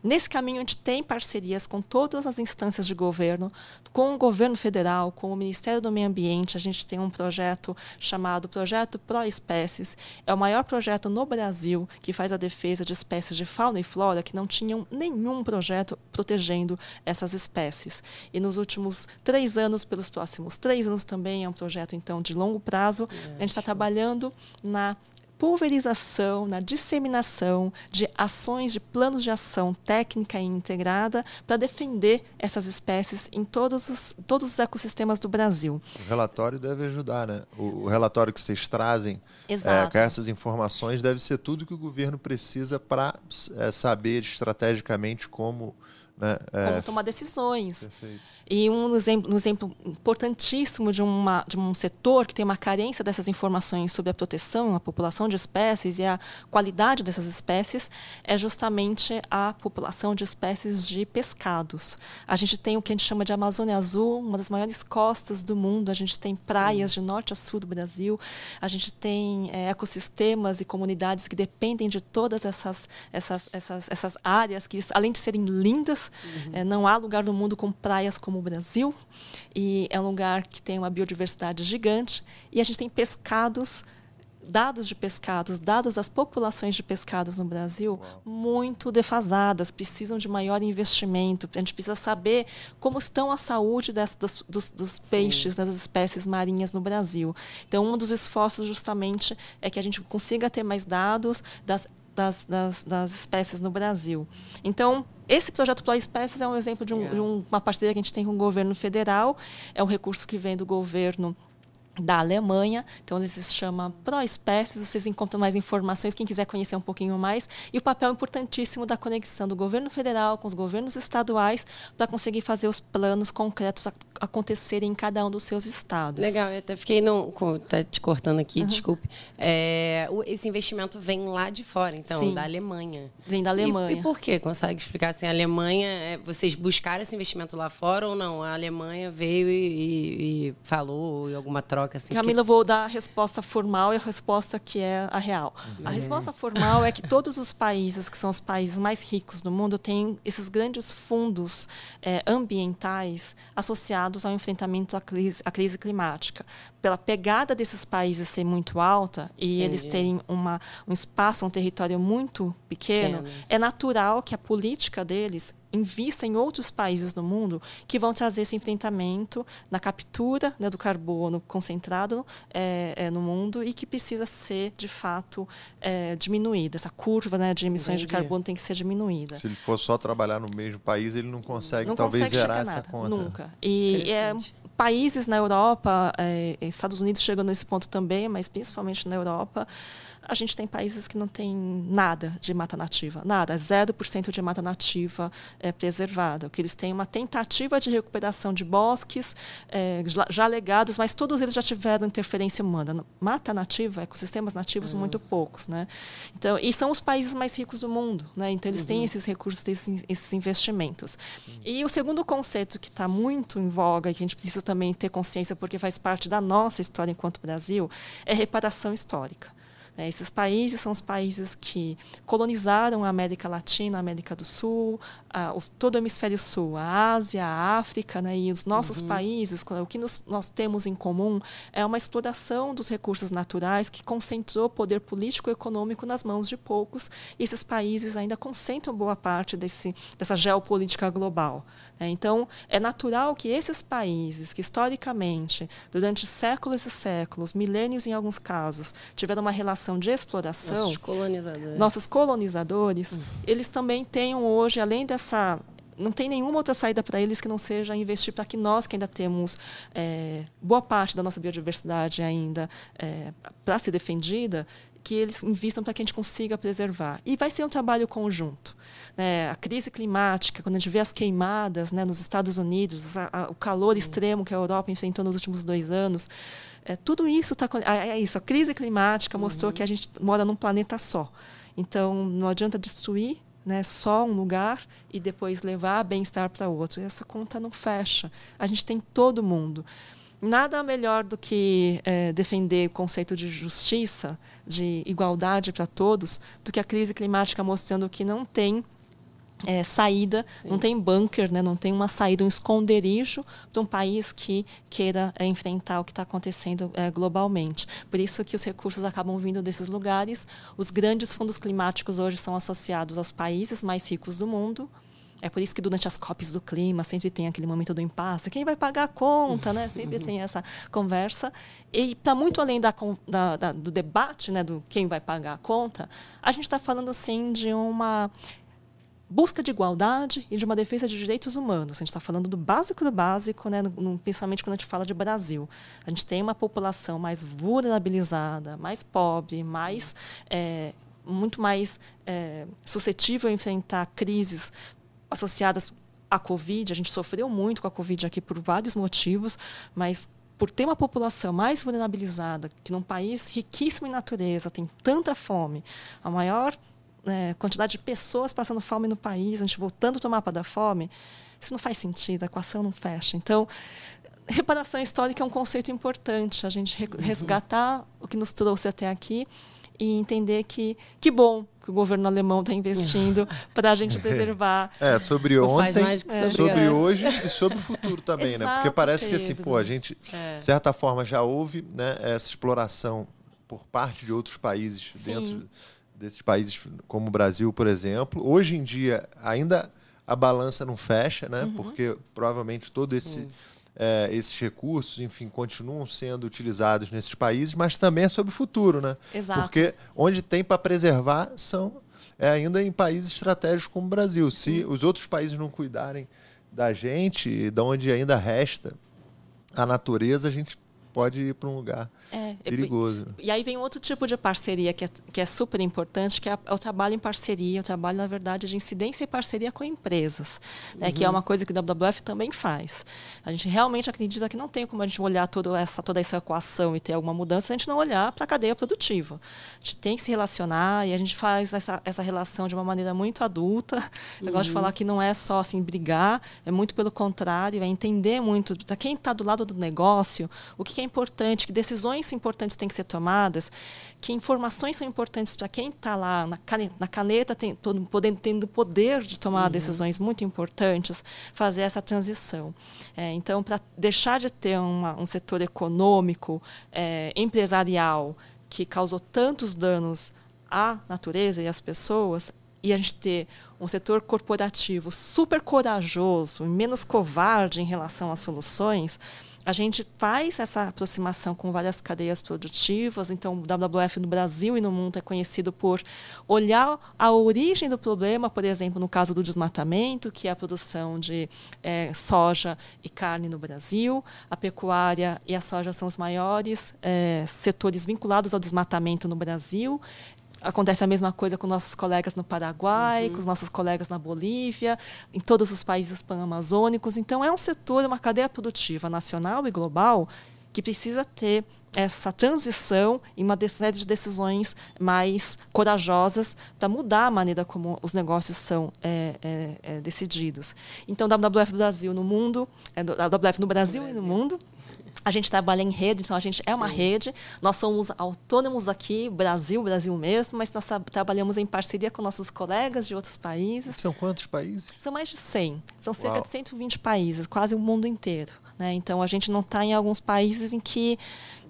Nesse caminho, a gente tem parcerias com todas as instâncias de governo, com o governo federal, com o Ministério do Meio Ambiente. A gente tem um projeto chamado Projeto Pro Espécies. É o maior projeto no Brasil que faz a defesa de espécies de fauna e flora que não tinham nenhum projeto protegendo essas espécies. E nos últimos três anos, pelos próximos três anos também, é um projeto então de longo prazo. A gente está trabalhando na pulverização, na disseminação de ações de planos de ação técnica e integrada para defender essas espécies em todos os, todos os ecossistemas do Brasil. O relatório deve ajudar, né? O, o relatório que vocês trazem é, com essas informações deve ser tudo que o governo precisa para é, saber estrategicamente como né? É. Como tomar decisões. Perfeito. E um exemplo, um exemplo importantíssimo de, uma, de um setor que tem uma carência dessas informações sobre a proteção, a população de espécies e a qualidade dessas espécies é justamente a população de espécies de pescados. A gente tem o que a gente chama de Amazônia Azul, uma das maiores costas do mundo. A gente tem praias Sim. de norte a sul do Brasil. A gente tem é, ecossistemas e comunidades que dependem de todas essas, essas, essas, essas áreas que, além de serem lindas, Uhum. É, não há lugar no mundo com praias como o Brasil. E é um lugar que tem uma biodiversidade gigante. E a gente tem pescados dados de pescados, dados das populações de pescados no Brasil, Uau. muito defasadas, precisam de maior investimento. A gente precisa saber como estão a saúde das, das, dos, dos peixes, das espécies marinhas no Brasil. Então, um dos esforços justamente é que a gente consiga ter mais dados das das, das, das espécies no Brasil. Então, esse projeto Pro Espécies é um exemplo de, um, de, uma parceria que a gente tem com o governo federal. É um recurso que vem do governo da Alemanha. Então, ele se chama ProEspécies. Vocês encontram mais informações, quem quiser conhecer um pouquinho mais. E o papel importantíssimo da conexão do governo federal com os governos estaduais para conseguir fazer os planos concretos acontecerem em cada um dos seus estados. Legal, eu até fiquei no, tá te cortando aqui, uhum. desculpe. É, esse investimento vem lá de fora, então, Sim. da Alemanha. Vem da Alemanha. E, e por quê? Consegue explicar assim? A Alemanha, é, vocês buscaram esse investimento lá fora ou não? A Alemanha veio e, e, e falou, e alguma troca assim? Camila, que... vou dar a resposta formal e a resposta que é a real. Uhum. A resposta formal é que todos os países, que são os países mais ricos do mundo, têm esses grandes fundos é, ambientais associados associados ao enfrentamento à crise, à crise climática. Pela pegada desses países ser muito alta e Entendi. eles terem uma, um espaço, um território muito pequeno, pequeno. é natural que a política deles invista em outros países do mundo que vão trazer esse enfrentamento na captura né, do carbono concentrado é, é, no mundo e que precisa ser, de fato, é, diminuída. Essa curva né, de emissões Entendi. de carbono tem que ser diminuída. Se ele for só trabalhar no mesmo país, ele não consegue, não talvez, consegue zerar essa nada, conta. Nunca. E é, países na Europa, é, Estados Unidos chegam nesse ponto também, mas principalmente na Europa, a gente tem países que não tem nada de mata nativa, nada, 0% de mata nativa é, preservada. O que eles têm é uma tentativa de recuperação de bosques é, já legados, mas todos eles já tiveram interferência humana. Mata nativa, ecossistemas nativos, uhum. muito poucos. Né? Então, e são os países mais ricos do mundo. Né? Então, eles uhum. têm esses recursos, esses, esses investimentos. Sim. E o segundo conceito que está muito em voga e que a gente precisa também ter consciência, porque faz parte da nossa história enquanto Brasil, é reparação histórica. Né? Esses países são os países que colonizaram a América Latina, a América do Sul, a, os, todo o hemisfério sul, a Ásia, a África, né? e os nossos uhum. países, o que nos, nós temos em comum é uma exploração dos recursos naturais que concentrou poder político e econômico nas mãos de poucos, e esses países ainda concentram boa parte desse, dessa geopolítica global. Né? Então, é natural que esses países, que historicamente, durante séculos e séculos, milênios em alguns casos, tiveram uma relação de exploração, nossos colonizadores, nossos colonizadores uhum. eles também tenham hoje, além dessa não tem nenhuma outra saída para eles que não seja investir para que nós, que ainda temos é, boa parte da nossa biodiversidade ainda é, para ser defendida, que eles invistam para que a gente consiga preservar. E vai ser um trabalho conjunto. Né? A crise climática, quando a gente vê as queimadas né, nos Estados Unidos, a, a, o calor extremo que a Europa enfrentou nos últimos dois anos, é, tudo isso está. É, é isso, a crise climática mostrou uhum. que a gente mora num planeta só. Então, não adianta destruir né, só um lugar e depois levar bem-estar para outro. Essa conta não fecha. A gente tem todo mundo. Nada melhor do que é, defender o conceito de justiça, de igualdade para todos, do que a crise climática mostrando que não tem é, saída, Sim. não tem bunker, né, não tem uma saída, um esconderijo para um país que queira é, enfrentar o que está acontecendo é, globalmente. Por isso que os recursos acabam vindo desses lugares. Os grandes fundos climáticos hoje são associados aos países mais ricos do mundo. É por isso que durante as COPs do clima sempre tem aquele momento do impasse. Quem vai pagar a conta, né? Sempre tem essa conversa. E está muito além da, da, da, do debate, né? Do quem vai pagar a conta. A gente está falando sim de uma busca de igualdade e de uma defesa de direitos humanos. A gente está falando do básico do básico, né, principalmente quando a gente fala de Brasil. A gente tem uma população mais vulnerabilizada, mais pobre, mais é, muito mais é, suscetível a enfrentar crises associadas à Covid. A gente sofreu muito com a Covid aqui por vários motivos, mas por ter uma população mais vulnerabilizada, que num país riquíssimo em natureza, tem tanta fome, a maior é, quantidade de pessoas passando fome no país, a gente voltando do mapa da fome, isso não faz sentido, a equação não fecha. Então, reparação histórica é um conceito importante, a gente uhum. resgatar o que nos trouxe até aqui e entender que que bom que o governo alemão está investindo para a gente preservar. É, sobre ontem, sobre, sobre hoje e sobre o futuro também, Exato, né? Porque parece querido. que assim, pô, a gente, é. de certa forma, já houve né, essa exploração por parte de outros países Sim. dentro desses países como o Brasil, por exemplo. Hoje em dia, ainda a balança não fecha, né? Uhum. Porque provavelmente todo esse, é, esses recursos, enfim, continuam sendo utilizados nesses países, mas também é sobre o futuro, né? Exato. Porque onde tem para preservar são é, ainda em países estratégicos como o Brasil. Se os outros países não cuidarem da gente, de onde ainda resta a natureza, a gente pode ir para um lugar é, perigoso. E, e aí vem outro tipo de parceria que é, que é super importante, que é, é, o trabalho em parceria, o trabalho, na verdade, de incidência e parceria com empresas, né, uhum. que é uhum. uma coisa que o WWF também faz. A gente realmente acredita que não tem como a gente olhar toda essa, toda essa equação e ter alguma mudança se a gente não olhar para a cadeia produtiva. A gente tem que se relacionar e a gente faz essa, essa relação de uma maneira muito adulta. Eu uhum. gosto de falar que não é só assim brigar, é muito pelo contrário, é entender muito para quem está do lado do negócio, o que é importante, que decisões decisões importantes têm que ser tomadas, que informações são importantes para quem está lá na caneta, na caneta tem, todo, podendo, tendo poder de tomar uhum. decisões muito importantes, fazer essa transição. É, então, para deixar de ter uma, um setor econômico, é, empresarial, que causou tantos danos à natureza e às pessoas, e a gente ter um setor corporativo super corajoso e menos covarde em relação às soluções, a gente faz essa aproximação com várias cadeias produtivas. Então, o WWF no Brasil e no mundo é conhecido por olhar a origem do problema, por exemplo, no caso do desmatamento, que é a produção de é, soja e carne no Brasil. A pecuária e a soja são os maiores é, setores vinculados ao desmatamento no Brasil. Acontece a mesma coisa com nossos colegas no Paraguai, uhum. com os nossos colegas na Bolívia, em todos os países pan-amazônicos. Então, é um setor, uma cadeia produtiva nacional e global que precisa ter essa transição e uma série de decisões mais corajosas para mudar a maneira como os negócios são é, é, é, decididos. Então, WWF Brasil no mundo, é, WWF no Brasil, no Brasil. e no mundo, a gente trabalha em rede, então a gente é uma Sim. rede. Nós somos autônomos aqui, Brasil, Brasil mesmo, mas nós trabalhamos em parceria com nossos colegas de outros países. São quantos países? São mais de 100. São cerca Uau. de 120 países, quase o mundo inteiro. Né? Então a gente não está em alguns países em que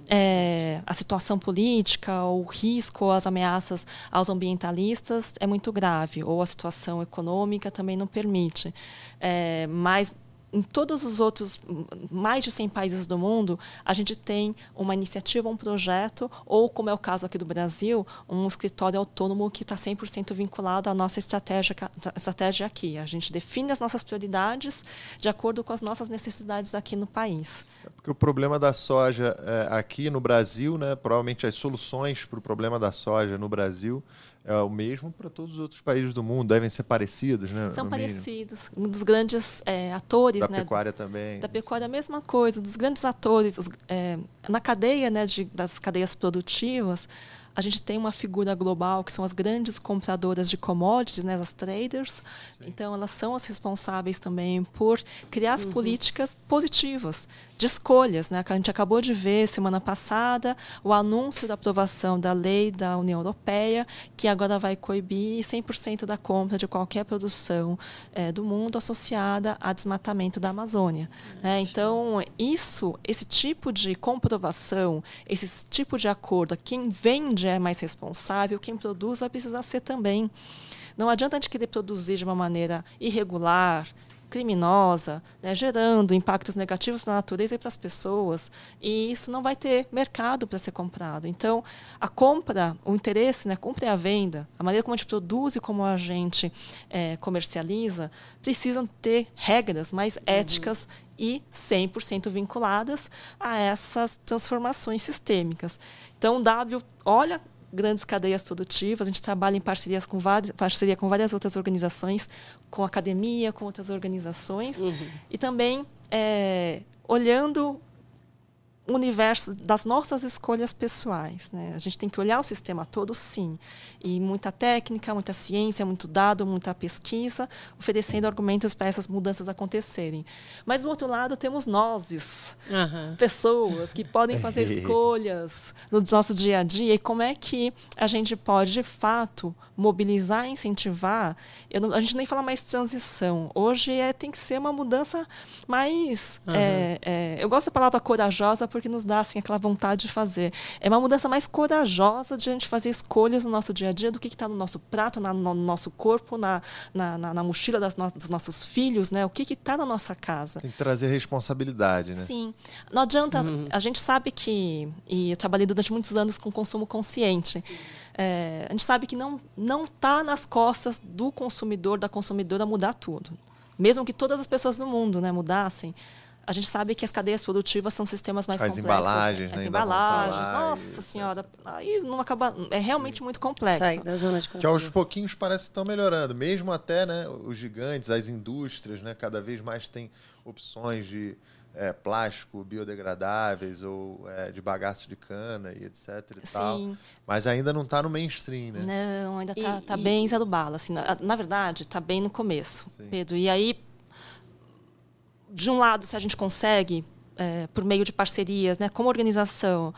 é, a situação política, o risco, as ameaças aos ambientalistas é muito grave, ou a situação econômica também não permite. É, mas em todos os outros, mais de 100 países do mundo, a gente tem uma iniciativa, um projeto, ou, como é o caso aqui do Brasil, um escritório autônomo que está 100% vinculado à nossa estratégia, estratégia aqui. A gente define as nossas prioridades de acordo com as nossas necessidades aqui no país. É porque o problema da soja é, aqui no Brasil, né, provavelmente as soluções para o problema da soja no Brasil é o mesmo para todos os outros países do mundo, devem ser parecidos, né? São parecidos. Um dos grandes é, atores, da né? pecuária também. Da pecuária a mesma coisa. Dos grandes atores os, é, na cadeia, né, de, das cadeias produtivas, a gente tem uma figura global que são as grandes compradoras de commodities, né, as traders. Sim. Então, elas são as responsáveis também por criar as uhum. políticas positivas de escolhas, né? Que a gente acabou de ver semana passada o anúncio da aprovação da lei da União Europeia, que agora vai coibir 100% da compra de qualquer produção é, do mundo associada a desmatamento da Amazônia. Né? Então, isso, esse tipo de comprovação, esse tipo de acordo, quem vende é mais responsável, quem produz vai precisar ser também. Não adianta a gente querer produzir de uma maneira irregular, criminosa, né, gerando impactos negativos na natureza e para as pessoas, e isso não vai ter mercado para ser comprado. Então, a compra, o interesse, né, a compra e a venda, a maneira como a gente produz e como a gente é, comercializa, precisam ter regras mais uhum. éticas e 100% vinculadas a essas transformações sistêmicas. Então, o W olha grandes cadeias produtivas. A gente trabalha em parcerias com várias, parceria com várias outras organizações, com academia, com outras organizações. Uhum. E também é, olhando universo das nossas escolhas pessoais. Né? A gente tem que olhar o sistema todo, sim. E muita técnica, muita ciência, muito dado, muita pesquisa, oferecendo argumentos para essas mudanças acontecerem. Mas, do outro lado, temos nós, uhum. pessoas que podem fazer escolhas no nosso dia a dia. E como é que a gente pode, de fato, mobilizar, incentivar? Não, a gente nem fala mais transição. Hoje é, tem que ser uma mudança mais. Uhum. É, é, eu gosto da palavra corajosa, porque nos dá assim, aquela vontade de fazer. É uma mudança mais corajosa de a gente fazer escolhas no nosso dia a dia do que está no nosso prato, na, no nosso corpo, na, na, na, na mochila no, dos nossos filhos, né? O que está na nossa casa. Tem que trazer responsabilidade, né? Sim. Não adianta. Uhum. A gente sabe que. E eu trabalhei durante muitos anos com consumo consciente. É, a gente sabe que não não está nas costas do consumidor, da consumidora mudar tudo. Mesmo que todas as pessoas no mundo né, mudassem, a gente sabe que as cadeias produtivas são sistemas mais as complexos. Embalagens, as né? embalagens. Nossa senhora, aí não acaba. É realmente muito complexo. Sai da zona de conforto. Que aos pouquinhos parece que estão melhorando. Mesmo até né, os gigantes, as indústrias, né, cada vez mais têm opções de é, plástico biodegradáveis ou é, de bagaço de cana e etc e Sim. tal. Mas ainda não está no mainstream, né? Não, ainda está tá bem zero bala. Assim, na, na verdade, está bem no começo, Sim. Pedro. E aí de um lado, se a gente consegue, é, por meio de parcerias, né, como organização,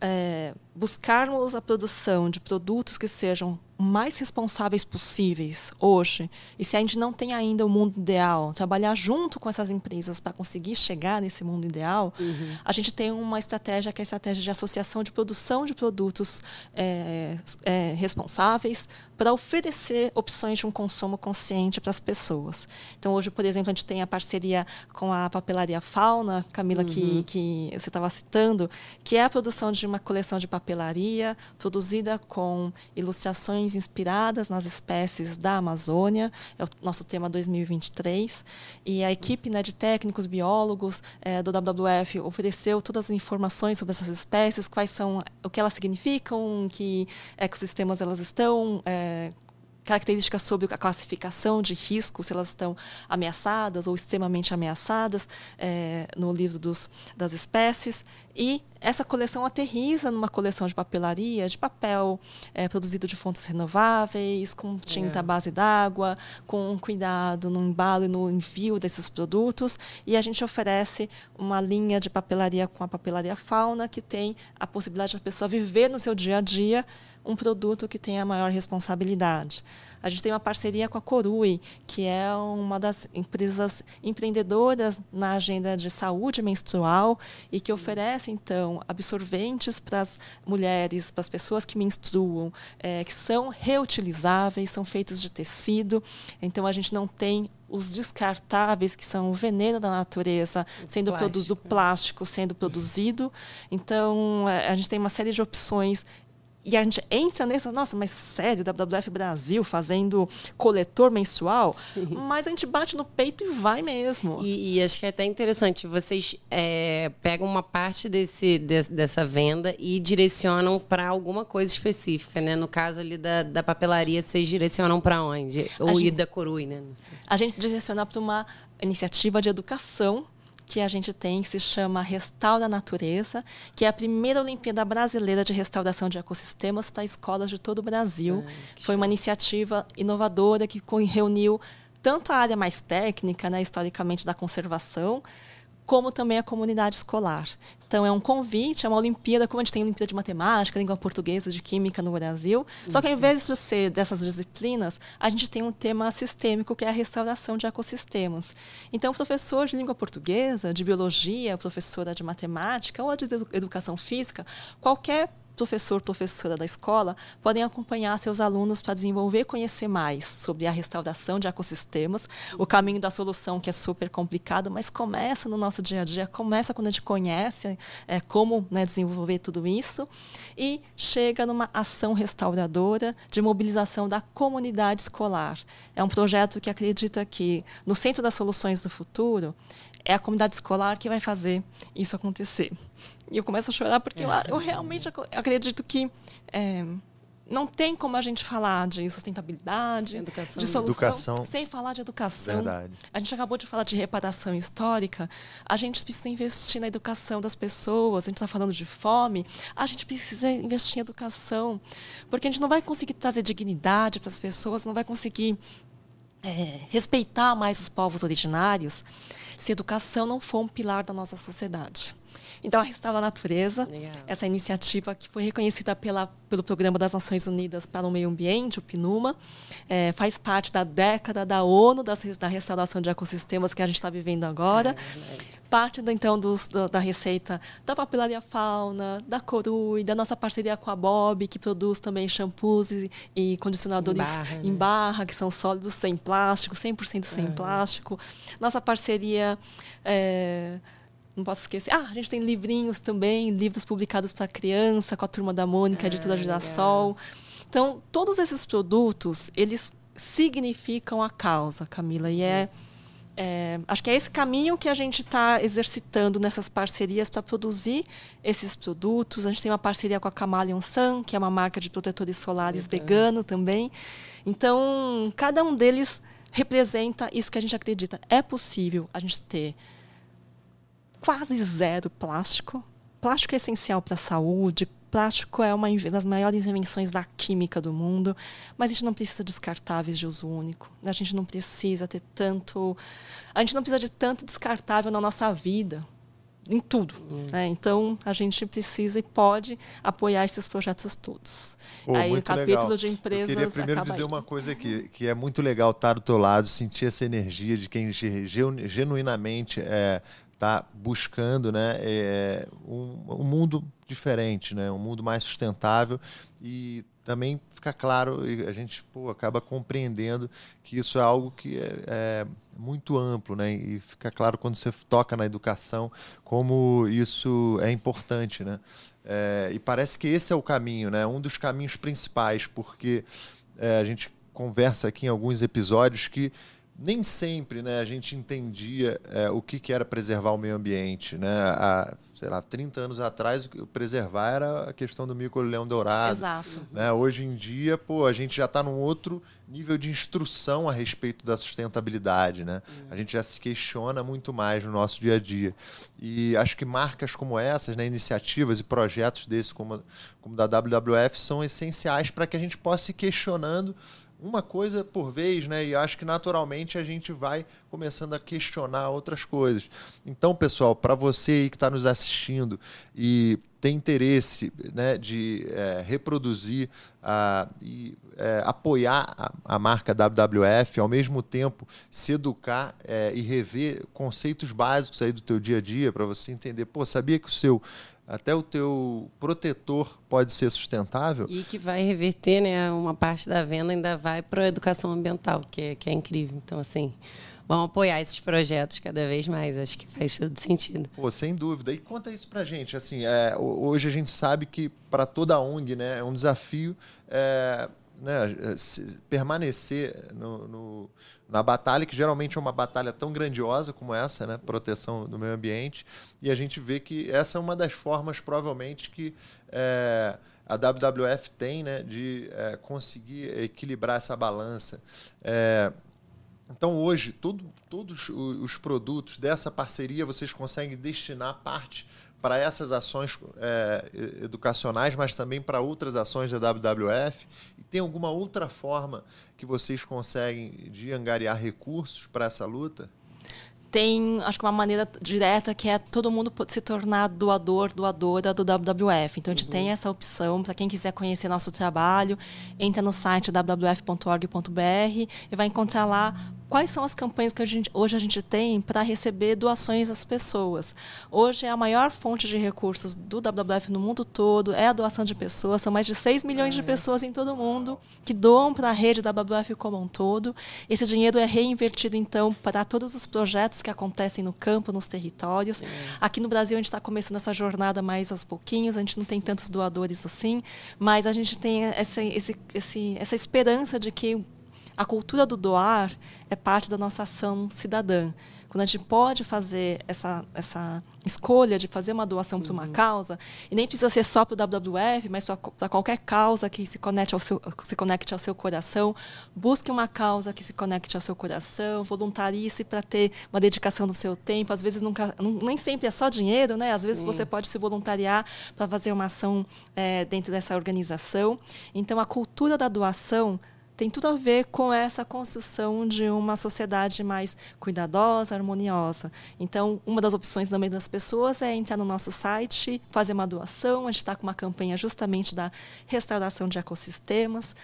é, buscarmos a produção de produtos que sejam mais responsáveis possíveis hoje, e se a gente não tem ainda o mundo ideal, trabalhar junto com essas empresas para conseguir chegar nesse mundo ideal, uhum. a gente tem uma estratégia que é a estratégia de associação de produção de produtos é, é, responsáveis para oferecer opções de um consumo consciente para as pessoas. Então, hoje, por exemplo, a gente tem a parceria com a papelaria Fauna, Camila, uhum. que, que você estava citando, que é a produção de uma coleção de papelaria produzida com ilustrações inspiradas nas espécies da Amazônia. É o nosso tema 2023. E a equipe né, de técnicos, biólogos é, do WWF ofereceu todas as informações sobre essas espécies, quais são, o que elas significam, que ecossistemas elas estão. É, características sobre a classificação de risco, se elas estão ameaçadas ou extremamente ameaçadas, é, no livro dos, das espécies. E essa coleção aterriza numa coleção de papelaria, de papel é, produzido de fontes renováveis, com tinta é. base d'água, com cuidado no embalo e no envio desses produtos. E a gente oferece uma linha de papelaria com a papelaria fauna, que tem a possibilidade da pessoa viver no seu dia a dia um produto que tenha maior responsabilidade. A gente tem uma parceria com a Corui, que é uma das empresas empreendedoras na agenda de saúde menstrual e que oferece, então, absorventes para as mulheres, para as pessoas que menstruam, é, que são reutilizáveis, são feitos de tecido. Então, a gente não tem os descartáveis, que são o veneno da natureza, o sendo produzido, plástico sendo produzido. Então, é, a gente tem uma série de opções e a gente entra nessa, nossa, mas sério, WWF Brasil fazendo coletor mensual? Mas a gente bate no peito e vai mesmo. E, e acho que é até interessante, vocês é, pegam uma parte desse, de, dessa venda e direcionam para alguma coisa específica, né? No caso ali da, da papelaria, vocês direcionam para onde? Ou gente, da Corui, né? Se... A gente direciona para uma iniciativa de educação que a gente tem, que se chama Restaura a Natureza, que é a primeira Olimpíada Brasileira de Restauração de Ecossistemas para escolas de todo o Brasil. Foi uma iniciativa inovadora que reuniu tanto a área mais técnica, né, historicamente da conservação, como também a comunidade escolar. Então, é um convite, é uma Olimpíada, como a gente tem Olimpíada de Matemática, Língua Portuguesa, de Química no Brasil. Uhum. Só que, ao invés de ser dessas disciplinas, a gente tem um tema sistêmico, que é a restauração de ecossistemas. Então, professor de Língua Portuguesa, de Biologia, professora de Matemática ou de Educação Física, qualquer professor, professora da escola podem acompanhar seus alunos para desenvolver conhecer mais sobre a restauração de ecossistemas, o caminho da solução que é super complicado, mas começa no nosso dia a dia, começa quando a gente conhece é, como né, desenvolver tudo isso e chega numa ação restauradora de mobilização da comunidade escolar. É um projeto que acredita que no centro das soluções do futuro é a comunidade escolar que vai fazer isso acontecer. E eu começo a chorar porque eu, eu realmente acredito que é, não tem como a gente falar de sustentabilidade, educação. de solução, educação. sem falar de educação. Verdade. A gente acabou de falar de reparação histórica. A gente precisa investir na educação das pessoas. A gente está falando de fome. A gente precisa investir em educação. Porque a gente não vai conseguir trazer dignidade para as pessoas, não vai conseguir é, respeitar mais os povos originários se educação não for um pilar da nossa sociedade. Então, a Restaura a Natureza, Legal. essa iniciativa que foi reconhecida pela, pelo Programa das Nações Unidas para o Meio Ambiente, o PNUMA, é, faz parte da década da ONU das, da restauração de ecossistemas que a gente está vivendo agora. É, parte, então, dos, do, da receita da papelaria fauna, da Corui, da nossa parceria com a Bob, que produz também shampoos e, e condicionadores em barra, em né? barra, que são sólidos, sem plástico, 100% sem plástico. Nossa parceria... É, não posso esquecer. Ah, a gente tem livrinhos também, livros publicados para criança, com a turma da Mônica, é, editora Girassol. Então, todos esses produtos, eles significam a causa, Camila, e é, é acho que é esse caminho que a gente está exercitando nessas parcerias para produzir esses produtos. A gente tem uma parceria com a Camaleon Sun, que é uma marca de protetores solares uhum. vegano também. Então, cada um deles representa isso que a gente acredita. É possível a gente ter quase zero plástico. Plástico é essencial para a saúde, plástico é uma das maiores invenções da química do mundo, mas a gente não precisa de descartáveis de uso único. A gente não precisa ter tanto, a gente não precisa de tanto descartável na nossa vida. em tudo. Hum. Né? Então, a gente precisa e pode apoiar esses projetos todos. Oh, Aí, o capítulo legal. de empresas. Eu queria primeiro dizer aí. uma coisa aqui, que é muito legal estar do teu lado, sentir essa energia de quem genuinamente é, está buscando né, é, um, um, mundo diferente, né, um mundo mais sustentável. E também fica claro, a gente pô, acaba compreendendo que isso é algo que é, é, muito amplo, né, e fica claro quando você toca na educação como isso é importante, né, é, e parece que esse é o caminho, né, um dos caminhos principais, porque é, a gente conversa aqui em alguns episódios que nem sempre né, a gente entendia é, o que, que era preservar o meio ambiente. Né? Há, sei lá, 30 anos atrás, preservar era a questão do mico-leão dourado. Exato. Né? Hoje em dia, pô, a gente já está num outro nível de instrução a respeito da sustentabilidade. Né? Uhum. A gente já se questiona muito mais no nosso dia a dia. E acho que marcas como essas, né, iniciativas e projetos desses, como, como da WWF, são essenciais para que a gente possa ir questionando uma coisa por vez, né? E acho que naturalmente a gente vai começando a questionar outras coisas. Então, pessoal, para você aí que está nos assistindo e tem interesse né, de é, reproduzir a, e é, apoiar a, a, marca WWF, ao mesmo tempo se educar é, e rever conceitos básicos aí do teu dia a dia para você entender, pô, sabia que o seu até o teu protetor pode ser sustentável. E que vai reverter, né? Uma parte da venda ainda vai para a educação ambiental, que é, que é incrível. Então, assim, vamos apoiar esses projetos cada vez mais. Acho que faz todo sentido. Pô, sem dúvida. E conta isso para gente. Assim, é, hoje a gente sabe que para toda a ONG né, é um desafio é, né, permanecer no, no na batalha, que geralmente é uma batalha tão grandiosa como essa, né? proteção do meio ambiente, e a gente vê que essa é uma das formas, provavelmente, que é, a WWF tem né? de é, conseguir equilibrar essa balança. É, então, hoje, tudo, todos os produtos dessa parceria vocês conseguem destinar parte para essas ações é, educacionais, mas também para outras ações da WWF? Tem alguma outra forma que vocês conseguem de angariar recursos para essa luta? tem, acho que uma maneira direta que é todo mundo se tornar doador, doadora do WWF. Então, a gente uhum. tem essa opção para quem quiser conhecer nosso trabalho, entra no site wwf.org.br e vai encontrar lá quais são as campanhas que a gente, hoje a gente tem para receber doações das pessoas. Hoje é a maior fonte de recursos do WWF no mundo todo, é a doação de pessoas, são mais de 6 milhões de pessoas em todo o mundo que doam para a rede da WWF como um todo. Esse dinheiro é reinvertido, então, para todos os projetos que acontecem no campo, nos territórios. Aqui no Brasil, a gente está começando essa jornada mais aos pouquinhos, a gente não tem tantos doadores assim, mas a gente tem essa, esse, esse, essa esperança de que a cultura do doar é parte da nossa ação cidadã. Quando a gente pode fazer essa, essa escolha de fazer uma doação uhum. para uma causa, e nem precisa ser só para o WWF, mas para qualquer causa que se conecte, ao seu, se conecte ao seu coração, busque uma causa que se conecte ao seu coração, voluntarie-se para ter uma dedicação do seu tempo. Às vezes nunca, nem sempre é só dinheiro, né? Às vezes Sim. você pode se voluntariar para fazer uma ação é, dentro dessa organização. Então, a cultura da doação tem tudo a ver com essa construção de uma sociedade mais cuidadosa, harmoniosa. Então, uma das opções também das pessoas é entrar no nosso site, fazer uma doação. A gente está com uma campanha justamente da restauração de ecossistemas.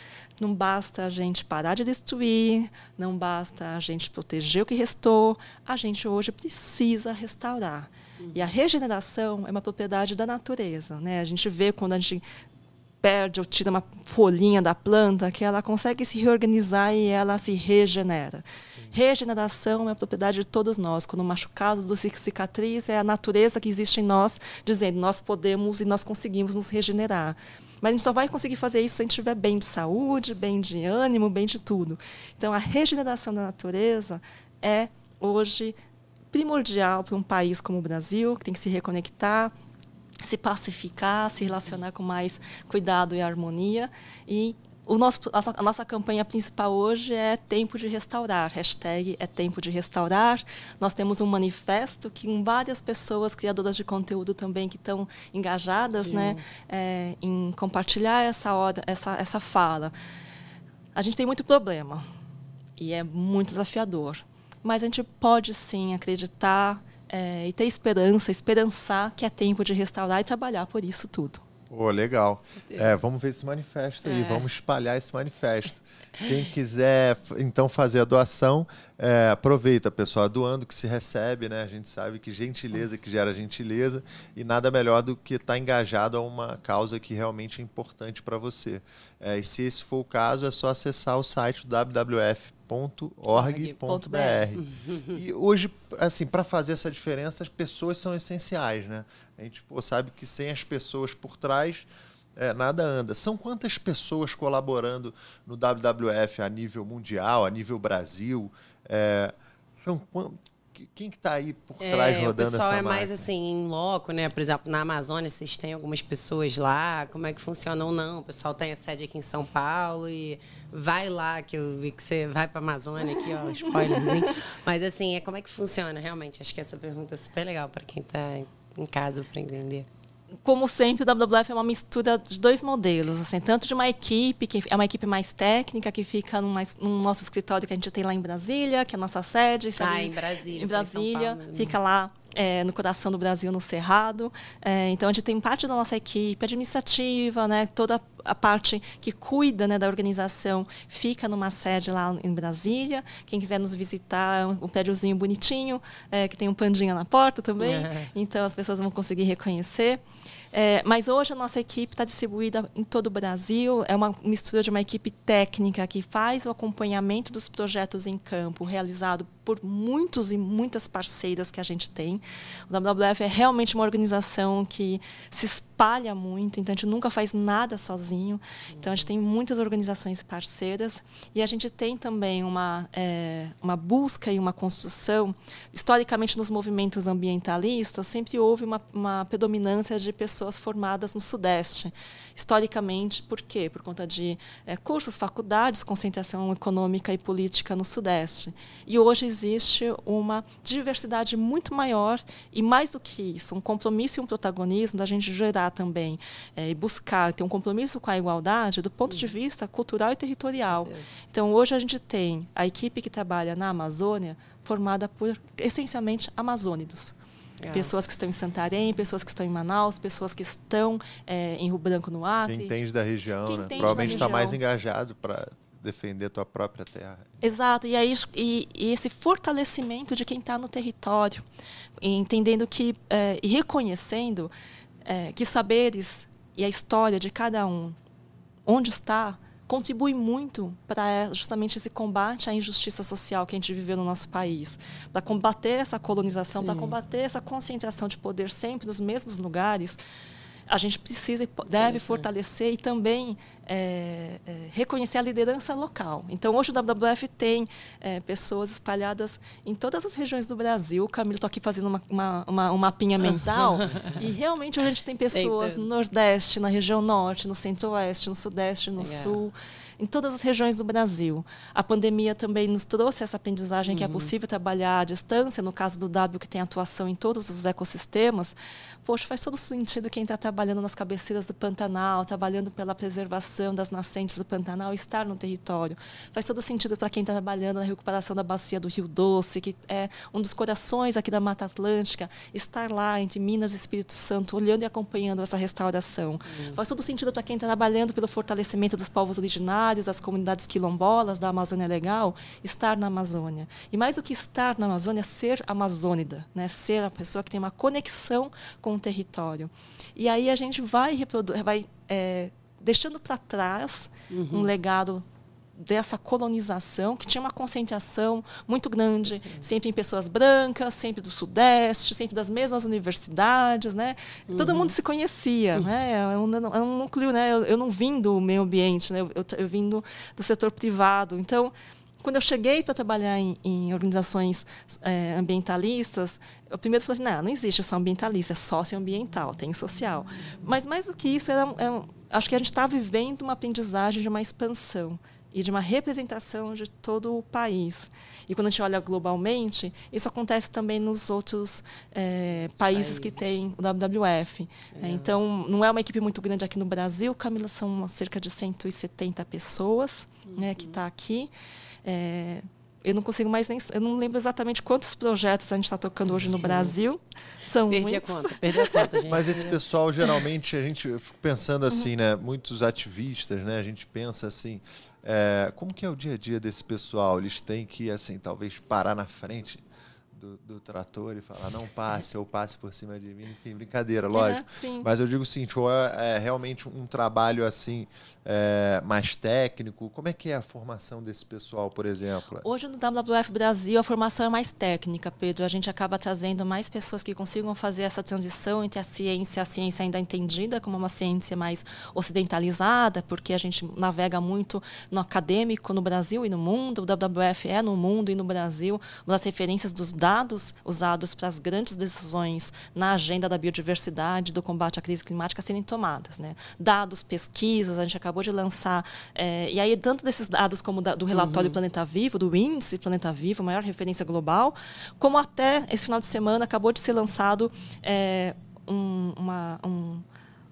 Não basta a gente parar de destruir, não basta a gente proteger o que restou, a gente hoje precisa restaurar. E a regeneração é uma propriedade da natureza. Né? A gente vê quando a gente perde ou tira uma folhinha da planta, que ela consegue se reorganizar e ela se regenera. Sim. Regeneração é propriedade de todos nós. Quando machucados do cicatriz, é a natureza que existe em nós, dizendo nós podemos e nós conseguimos nos regenerar. Mas a gente só vai conseguir fazer isso se a gente estiver bem de saúde, bem de ânimo, bem de tudo. Então, a regeneração da natureza é, hoje, primordial para um país como o Brasil, que tem que se reconectar, se pacificar, se relacionar com mais cuidado e harmonia. E o nosso, a nossa campanha principal hoje é Tempo de Restaurar. Hashtag é Tempo de Restaurar. Nós temos um manifesto que com várias pessoas, criadoras de conteúdo também, que estão engajadas né, é, em compartilhar essa, hora, essa, essa fala. A gente tem muito problema e é muito desafiador. Mas a gente pode sim acreditar é, e ter esperança, esperançar que é tempo de restaurar e trabalhar por isso tudo. Pô, legal. É, vamos ver esse manifesto aí, é. vamos espalhar esse manifesto. Quem quiser, então, fazer a doação, é, aproveita, pessoal, doando que se recebe, né? A gente sabe que gentileza que gera gentileza e nada melhor do que estar tá engajado a uma causa que realmente é importante para você. É, e se esse for o caso, é só acessar o site www.org.br. e hoje, assim, para fazer essa diferença, as pessoas são essenciais, né? A gente pô, sabe que sem as pessoas por trás, é, nada anda. São quantas pessoas colaborando no WWF a nível mundial, a nível Brasil? É, são quem que está aí por é, trás rodando essa O pessoal é mais assim, em loco, né? Por exemplo, na Amazônia, vocês têm algumas pessoas lá, como é que funciona ou não? O pessoal tem a sede aqui em São Paulo e vai lá, que eu vi que você vai para a Amazônia aqui, ó, spoilerzinho. Mas assim, é como é que funciona realmente? Acho que essa pergunta é super legal para quem está em casa para entender como sempre, o WWF é uma mistura de dois modelos, assim, tanto de uma equipe, que é uma equipe mais técnica, que fica no, mais, no nosso escritório que a gente tem lá em Brasília, que é a nossa sede. Ah, em Brasília. Em Brasília, Paulo, fica lá é, no coração do Brasil, no Cerrado. É, então, a gente tem parte da nossa equipe administrativa, né, toda a parte que cuida né, da organização fica numa sede lá em Brasília. Quem quiser nos visitar, um prédiozinho bonitinho, é, que tem um pandinha na porta também. É. Então, as pessoas vão conseguir reconhecer. É, mas hoje a nossa equipe está distribuída em todo o Brasil. É uma mistura de uma equipe técnica que faz o acompanhamento dos projetos em campo, realizado por muitos e muitas parceiras que a gente tem. O WWF é realmente uma organização que se espalha muito, então a gente nunca faz nada sozinho. Então a gente tem muitas organizações parceiras e a gente tem também uma, é, uma busca e uma construção. Historicamente, nos movimentos ambientalistas, sempre houve uma, uma predominância de pessoas formadas no Sudeste. Historicamente, por quê? Por conta de é, cursos, faculdades, concentração econômica e política no Sudeste. E hoje existe uma diversidade muito maior e, mais do que isso, um compromisso e um protagonismo da gente gerar também é, e buscar ter um compromisso com a igualdade do ponto de vista cultural e territorial. Então, hoje a gente tem a equipe que trabalha na Amazônia formada por, essencialmente, amazônidos. É. Pessoas que estão em Santarém, pessoas que estão em Manaus, pessoas que estão é, em Rio Branco no Acre. Quem entende da região, né? Provavelmente está mais engajado para defender a tua própria terra. Exato, e, aí, e, e esse fortalecimento de quem está no território, entendendo que é, e reconhecendo é, que os saberes e a história de cada um, onde está, contribui muito para justamente esse combate à injustiça social que a gente viveu no nosso país, para combater essa colonização, para combater essa concentração de poder sempre nos mesmos lugares a gente precisa e deve fortalecer e também é, é, reconhecer a liderança local. Então, hoje o WWF tem é, pessoas espalhadas em todas as regiões do Brasil. O Camilo está aqui fazendo uma, uma, uma, um mapinha mental. e realmente a gente tem pessoas no Nordeste, na região Norte, no Centro-Oeste, no Sudeste, no Legal. Sul em todas as regiões do Brasil. A pandemia também nos trouxe essa aprendizagem uhum. que é uhum. possível trabalhar à distância, no caso do W, que tem atuação em todos os ecossistemas, poxa, faz todo sentido quem está trabalhando nas cabeceiras do Pantanal, trabalhando pela preservação das nascentes do Pantanal, estar no território. Faz todo sentido para quem está trabalhando na recuperação da bacia do Rio Doce, que é um dos corações aqui da Mata Atlântica, estar lá entre Minas e Espírito Santo, olhando e acompanhando essa restauração. Sim. Faz todo sentido para quem está trabalhando pelo fortalecimento dos povos originários, das comunidades quilombolas da Amazônia Legal, estar na Amazônia. E mais do que estar na Amazônia, ser amazônida, né? ser a pessoa que tem uma conexão com um território. E aí a gente vai, vai é, deixando para trás uhum. um legado dessa colonização que tinha uma concentração muito grande, sempre em pessoas brancas, sempre do sudeste, sempre das mesmas universidades, né? Uhum. Todo mundo se conhecia, uhum. né? É um, é um núcleo, né? Eu, eu, não vim do meio ambiente, né? Eu, eu, eu vim do, do setor privado, então quando eu cheguei para trabalhar em, em organizações é, ambientalistas, eu primeiro falei assim, não, não existe só ambientalista, é socioambiental, tem social. Mas mais do que isso, era, era, acho que a gente está vivendo uma aprendizagem de uma expansão e de uma representação de todo o país. E quando a gente olha globalmente, isso acontece também nos outros é, países, países, que têm o WWF. É. Então, não é uma equipe muito grande aqui no Brasil, Camila, são cerca de 170 pessoas uhum. né, que está uhum. aqui. É, eu não consigo mais nem. Eu não lembro exatamente quantos projetos a gente está tocando hoje no Brasil. São perdi muitos. a conta, perdi a conta, gente. Mas esse pessoal, geralmente, a gente fica pensando assim, uhum. né? Muitos ativistas, né? A gente pensa assim. É, como que é o dia a dia desse pessoal? Eles têm que, assim, talvez parar na frente do, do, trator e falar não passe ou passe por cima de mim, enfim, brincadeira, lógico. Uhum, Mas eu digo o seguinte, ou é, é realmente um trabalho assim é, mais técnico? Como é que é a formação desse pessoal, por exemplo? Hoje no WWF Brasil a formação é mais técnica, Pedro. A gente acaba trazendo mais pessoas que consigam fazer essa transição entre a ciência, a ciência ainda entendida como uma ciência mais ocidentalizada, porque a gente navega muito no acadêmico no Brasil e no mundo. O WWF é no mundo e no Brasil uma das referências dos dados usados para as grandes decisões na agenda da biodiversidade, do combate à crise climática serem tomadas. Né? Dados, pesquisas, a gente acaba acabou de lançar. É, e aí, tanto desses dados como da, do relatório uhum. Planeta Vivo, do índice Planeta Vivo, maior referência global, como até esse final de semana acabou de ser lançado é, um, uma, um,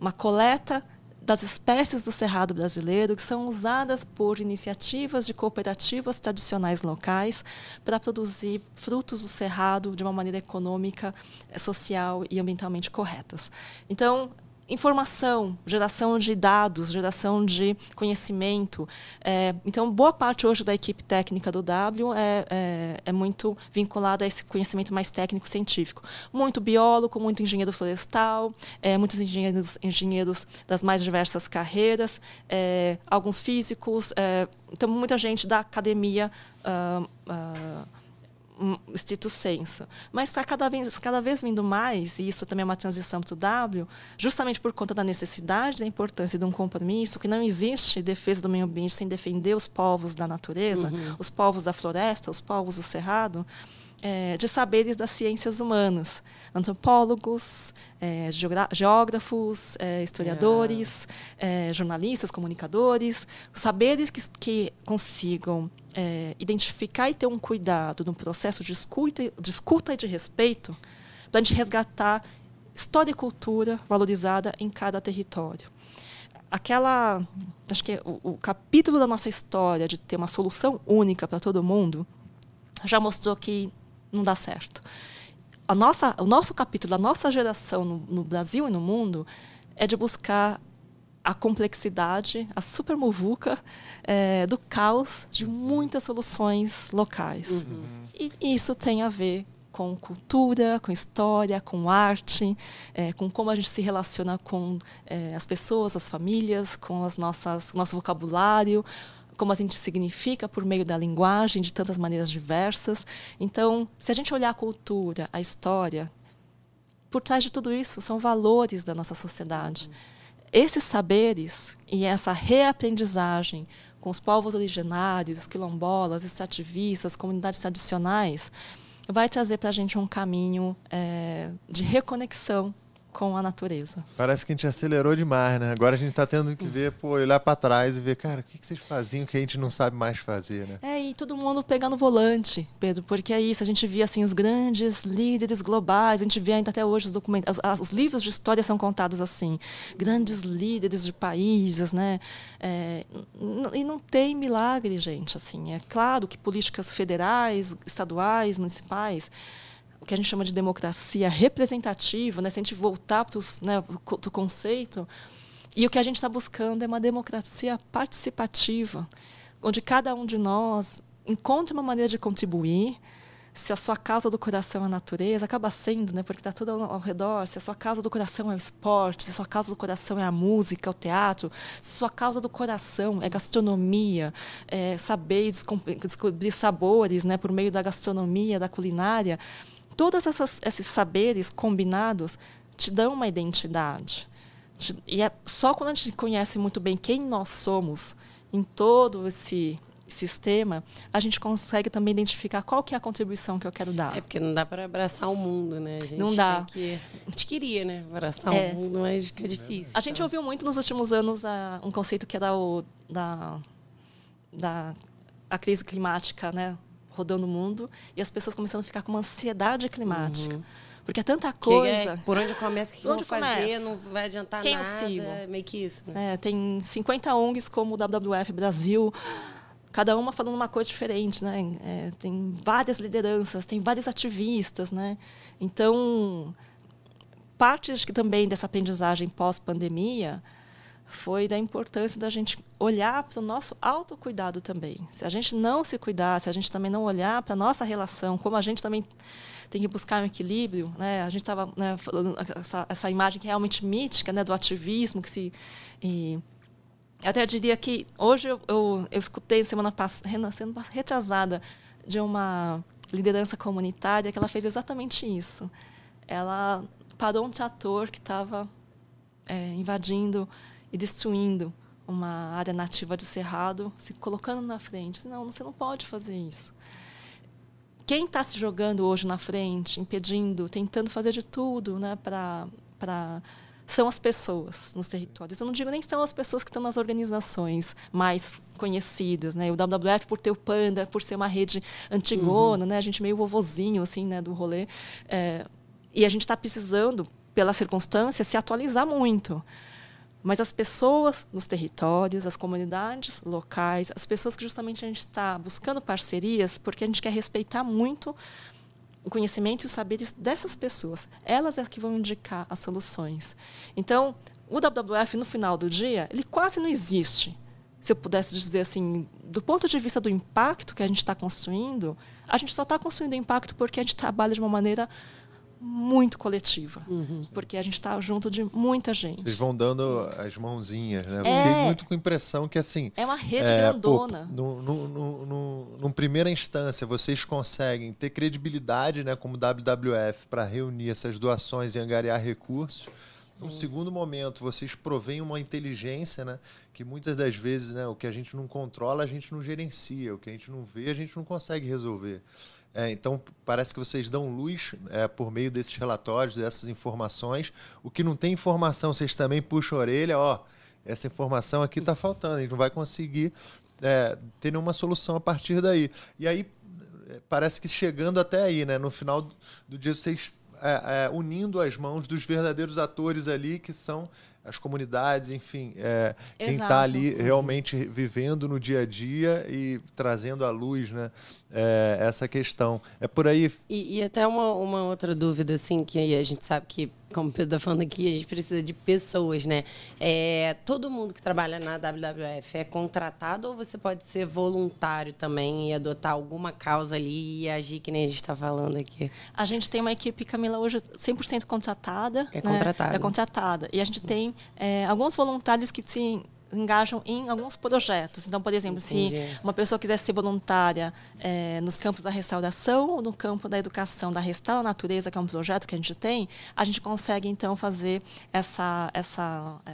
uma coleta das espécies do cerrado brasileiro que são usadas por iniciativas de cooperativas tradicionais locais para produzir frutos do cerrado de uma maneira econômica, social e ambientalmente corretas. Então, informação, geração de dados, geração de conhecimento. É, então, boa parte hoje da equipe técnica do W é, é, é, muito vinculada a esse conhecimento mais técnico-científico. Muito biólogo, muito engenheiro florestal, é, muitos engenheiros, engenheiros das mais diversas carreiras, é, alguns físicos, é, então muita gente da academia. Uh, uh, estrito senso. Mas está cada vez, cada vez vindo mais, e isso também é uma transição para o W, justamente por conta da necessidade, da importância de um compromisso, que não existe defesa do meio ambiente sem defender os povos da natureza, uhum. os povos da floresta, os povos do cerrado, é, de saberes das ciências humanas. Antropólogos, é, geógrafos, é, historiadores, é, jornalistas, comunicadores, saberes que, que consigam é, identificar e ter um cuidado no processo de escuta, de escuta e de respeito para a gente resgatar história e cultura valorizada em cada território. Aquela, acho que o, o capítulo da nossa história de ter uma solução única para todo mundo já mostrou que não dá certo. A nossa, o nosso capítulo, a nossa geração no, no Brasil e no mundo é de buscar a complexidade, a supermovuca é, do caos de muitas soluções locais. Uhum. E isso tem a ver com cultura, com história, com arte, é, com como a gente se relaciona com é, as pessoas, as famílias, com as nossas nosso vocabulário, como a gente significa por meio da linguagem de tantas maneiras diversas. Então, se a gente olhar a cultura, a história, por trás de tudo isso são valores da nossa sociedade. Esses saberes e essa reaprendizagem com os povos originários, os quilombolas, extrativistas, comunidades tradicionais, vai trazer para a gente um caminho é, de reconexão com a natureza. Parece que a gente acelerou demais, né? Agora a gente está tendo que ver, pô, olhar para trás e ver, cara, o que, que vocês faziam que a gente não sabe mais fazer, né? É, e todo mundo pegando volante, Pedro, porque é isso, a gente via assim os grandes líderes globais, a gente vê ainda até hoje os documentos, os, os livros de história são contados assim, grandes líderes de países, né? É, e não tem milagre, gente, assim. É claro que políticas federais, estaduais, municipais o que a gente chama de democracia representativa, né? se a gente voltar para né, o conceito, e o que a gente está buscando é uma democracia participativa, onde cada um de nós encontre uma maneira de contribuir. Se a sua causa do coração é a natureza, acaba sendo, né, porque está tudo ao, redor. Se a sua causa do coração é o esporte, se a sua causa do coração é a música, o teatro, se a sua causa do coração é gastronomia, é saber descobrir sabores né, por meio da gastronomia, da culinária, todos essas, esses saberes combinados te dão uma identidade. E é só quando a gente conhece muito bem quem nós somos em todo esse sistema, a gente consegue também identificar qual que é a contribuição que eu quero dar. É porque não dá para abraçar o mundo, né? A gente não dá. Que... A gente queria, né? Abraçar é. o mundo, mas fica difícil. A gente então. ouviu muito nos últimos anos uh, um conceito que era o da, da a crise climática, né? Rodando o mundo e as pessoas começando a ficar com uma ansiedade climática. Uhum. Porque é tanta coisa. É, por onde começa, o que onde fazer, não vai adiantar Quem nada. Eu sigo? Meio que isso. Né? É, tem 50 ONGs como o WWF Brasil, cada uma falando uma coisa diferente, né? É, tem várias lideranças, tem vários ativistas, né? Então, parte que também dessa aprendizagem pós-pandemia foi da importância da gente olhar para o nosso autocuidado também. Se a gente não se cuidar, se a gente também não olhar para a nossa relação, como a gente também tem que buscar um equilíbrio, né? A gente estava né, falando essa, essa, imagem é realmente mítica, né, do ativismo que se e, eu até diria que hoje eu, eu, eu escutei semana passada, sendo retrasada, de uma liderança comunitária que ela fez exatamente isso. Ela parou um trator que estava é, invadindo e destruindo uma área nativa de cerrado, se colocando na frente. Não, você não pode fazer isso. Quem está se jogando hoje na frente, impedindo, tentando fazer de tudo né, para são as pessoas nos territórios. Eu não digo nem são as pessoas que estão nas organizações mais conhecidas, né? O WWF por ter o Panda, por ser uma rede antigona, uhum. né? A gente meio vovozinho assim, né, do rolê. É, e a gente está precisando, pela circunstância, se atualizar muito. Mas as pessoas nos territórios, as comunidades locais, as pessoas que justamente a gente está buscando parcerias, porque a gente quer respeitar muito o conhecimento e os saberes dessas pessoas. Elas é que vão indicar as soluções. Então, o WWF, no final do dia, ele quase não existe. Se eu pudesse dizer assim, do ponto de vista do impacto que a gente está construindo, a gente só está construindo impacto porque a gente trabalha de uma maneira muito coletiva, uhum. porque a gente está junto de muita gente. Vocês vão dando as mãozinhas, né? É, Fiquei muito com a impressão que assim é uma rede é, grandona. Pô, no, no, no, no, numa primeira instância, vocês conseguem ter credibilidade, né, como WWF, para reunir essas doações e angariar recursos. Num segundo momento, vocês provêm uma inteligência, né? Que muitas das vezes, né, o que a gente não controla, a gente não gerencia. O que a gente não vê, a gente não consegue resolver. É, então, parece que vocês dão luz é, por meio desses relatórios, dessas informações. O que não tem informação, vocês também puxam a orelha, ó, essa informação aqui está faltando, a gente não vai conseguir é, ter nenhuma solução a partir daí. E aí, é, parece que chegando até aí, né, no final do dia, vocês é, é, unindo as mãos dos verdadeiros atores ali, que são as comunidades, enfim, é, quem está ali realmente vivendo no dia a dia e trazendo à luz né, é, essa questão. É por aí. E, e, até uma, uma outra dúvida, assim, que a gente sabe que, como o Pedro está falando aqui, a gente precisa de pessoas, né? É, todo mundo que trabalha na WWF é contratado ou você pode ser voluntário também e adotar alguma causa ali e agir que nem a gente está falando aqui? A gente tem uma equipe, Camila, hoje 100% contratada. É né? contratada. É contratada. E a gente tem é, alguns voluntários que se engajam em alguns projetos. Então, por exemplo, Entendi. se uma pessoa quiser ser voluntária é, nos campos da restauração ou no campo da educação da Restaura Natureza, que é um projeto que a gente tem, a gente consegue, então, fazer essa, essa é,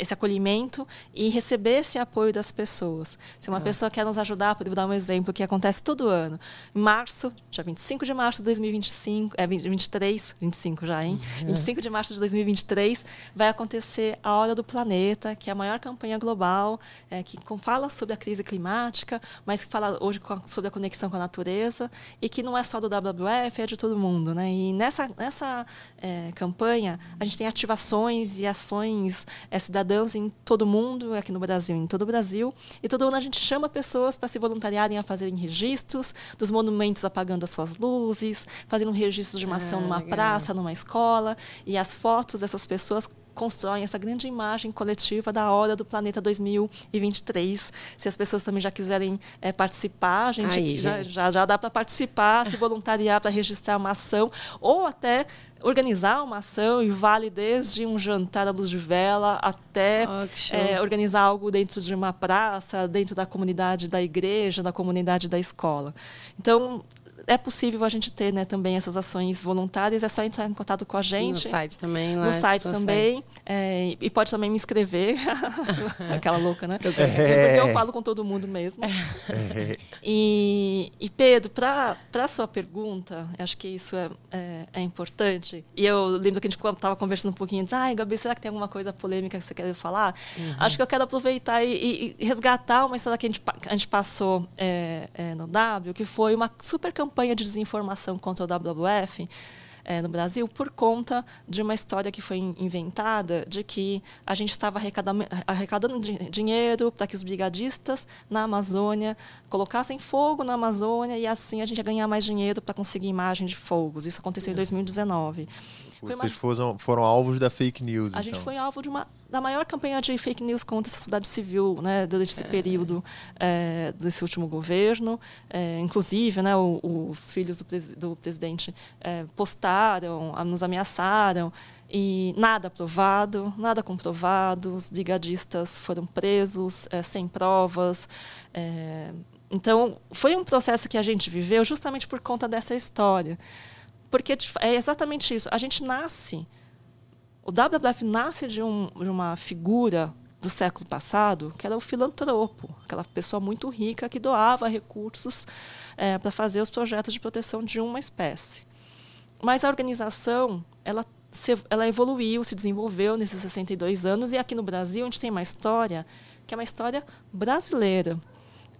esse acolhimento e receber esse apoio das pessoas. Se uma é. pessoa quer nos ajudar, vou dar um exemplo que acontece todo ano. Em março, dia 25 de março de 2025, é 23, 25 já, hein? Uhum. 25 de março de 2023 vai acontecer a Hora do Planeta, que é a maior campanha global é, que fala sobre a crise climática, mas que fala hoje sobre a conexão com a natureza e que não é só do WWF, é de todo mundo, né? E nessa nessa é, campanha a gente tem ativações e ações é, cidadãs dança em todo mundo, aqui no Brasil, em todo o Brasil. E todo ano a gente chama pessoas para se voluntariarem a fazerem registros dos monumentos apagando as suas luzes, fazendo um registro de uma ação ah, numa legal. praça, numa escola. E as fotos dessas pessoas constroem essa grande imagem coletiva da hora do planeta 2023. Se as pessoas também já quiserem é, participar, a gente, Aí, já, gente. já, já dá para participar, se voluntariar para registrar uma ação, ou até organizar uma ação e vale desde um jantar à luz de vela até oh, é, organizar algo dentro de uma praça, dentro da comunidade da igreja, da comunidade da escola. Então, é possível a gente ter né, também essas ações voluntárias, é só entrar em contato com a gente. no site também. Lá no site também. É, e pode também me inscrever. Aquela louca, né? É. Eu falo com todo mundo mesmo. É. E, e Pedro, para a sua pergunta, acho que isso é, é, é, importante. E eu lembro que a gente estava conversando um pouquinho, disse, ai, Gabi, será que tem alguma coisa polêmica que você quer falar? Uhum. Acho que eu quero aproveitar e, e, e, resgatar uma história que a gente, a gente passou é, é, no W, que foi uma super campanha campanha de desinformação contra o WWF é, no Brasil por conta de uma história que foi inventada de que a gente estava arrecadando, arrecadando dinheiro para que os brigadistas na Amazônia colocassem fogo na Amazônia e assim a gente ia ganhar mais dinheiro para conseguir imagem de fogos. Isso aconteceu em 2019. Vocês foram, foram alvos da fake news. A então. gente foi alvo de uma da maior campanha de fake news contra a sociedade civil, né, durante esse é. período é, desse último governo. É, inclusive, né, o, os filhos do, pres, do presidente é, postaram, nos ameaçaram e nada provado, nada comprovado. Os brigadistas foram presos sem provas. Então, foi um processo que a gente viveu justamente por conta dessa história. Porque é exatamente isso. A gente nasce. O WWF nasce de, um, de uma figura do século passado, que era o filantropo, aquela pessoa muito rica que doava recursos é, para fazer os projetos de proteção de uma espécie. Mas a organização, ela, se, ela evoluiu, se desenvolveu nesses 62 anos, e aqui no Brasil a gente tem uma história que é uma história brasileira.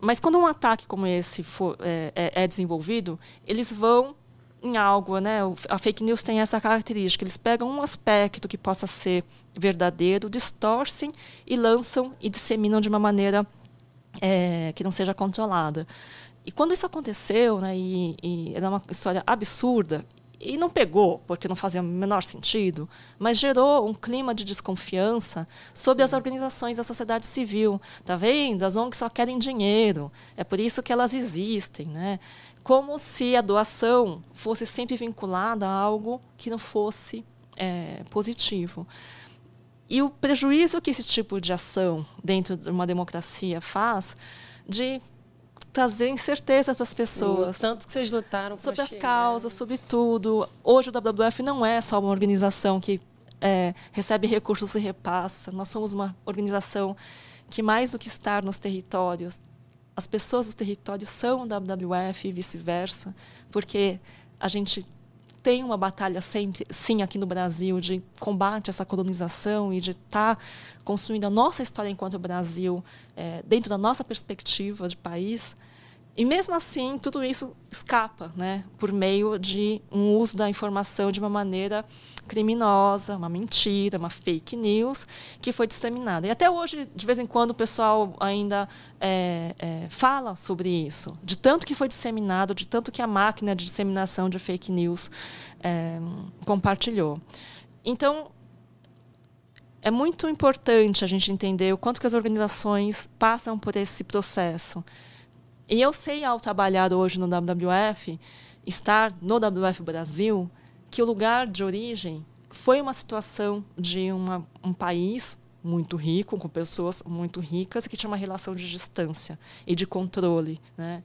Mas quando um ataque como esse for, é, é, é desenvolvido, eles vão em algo, né? A fake news tem essa característica. Eles pegam um aspecto que possa ser verdadeiro, distorcem e lançam e disseminam de uma maneira é, que não seja controlada. E quando isso aconteceu, né, e, e era uma história absurda, e não pegou, porque não fazia o menor sentido, mas gerou um clima de desconfiança sobre Sim. as organizações da sociedade civil. Tá vendo? As ONGs só querem dinheiro. É por isso que elas existem, né? Como se a doação fosse sempre vinculada a algo que não fosse é, positivo. E o prejuízo que esse tipo de ação dentro de uma democracia faz de trazer incerteza para as pessoas. Sim, tanto que vocês lutaram sobre as chegar. causas, sobre tudo. Hoje o WWF não é só uma organização que é, recebe recursos e repassa. Nós somos uma organização que mais do que estar nos territórios as pessoas dos territórios são WWF e vice-versa, porque a gente tem uma batalha sempre, sim, aqui no Brasil, de combate a essa colonização e de estar tá construindo a nossa história enquanto Brasil é, dentro da nossa perspectiva de país. E mesmo assim, tudo isso escapa, né, por meio de um uso da informação de uma maneira criminosa, uma mentira, uma fake news que foi disseminada. E até hoje, de vez em quando, o pessoal ainda é, é, fala sobre isso, de tanto que foi disseminado, de tanto que a máquina de disseminação de fake news é, compartilhou. Então, é muito importante a gente entender o quanto que as organizações passam por esse processo. E eu sei, ao trabalhar hoje no WWF, estar no WWF Brasil, que o lugar de origem foi uma situação de uma, um país muito rico, com pessoas muito ricas, que tinha uma relação de distância e de controle. Né?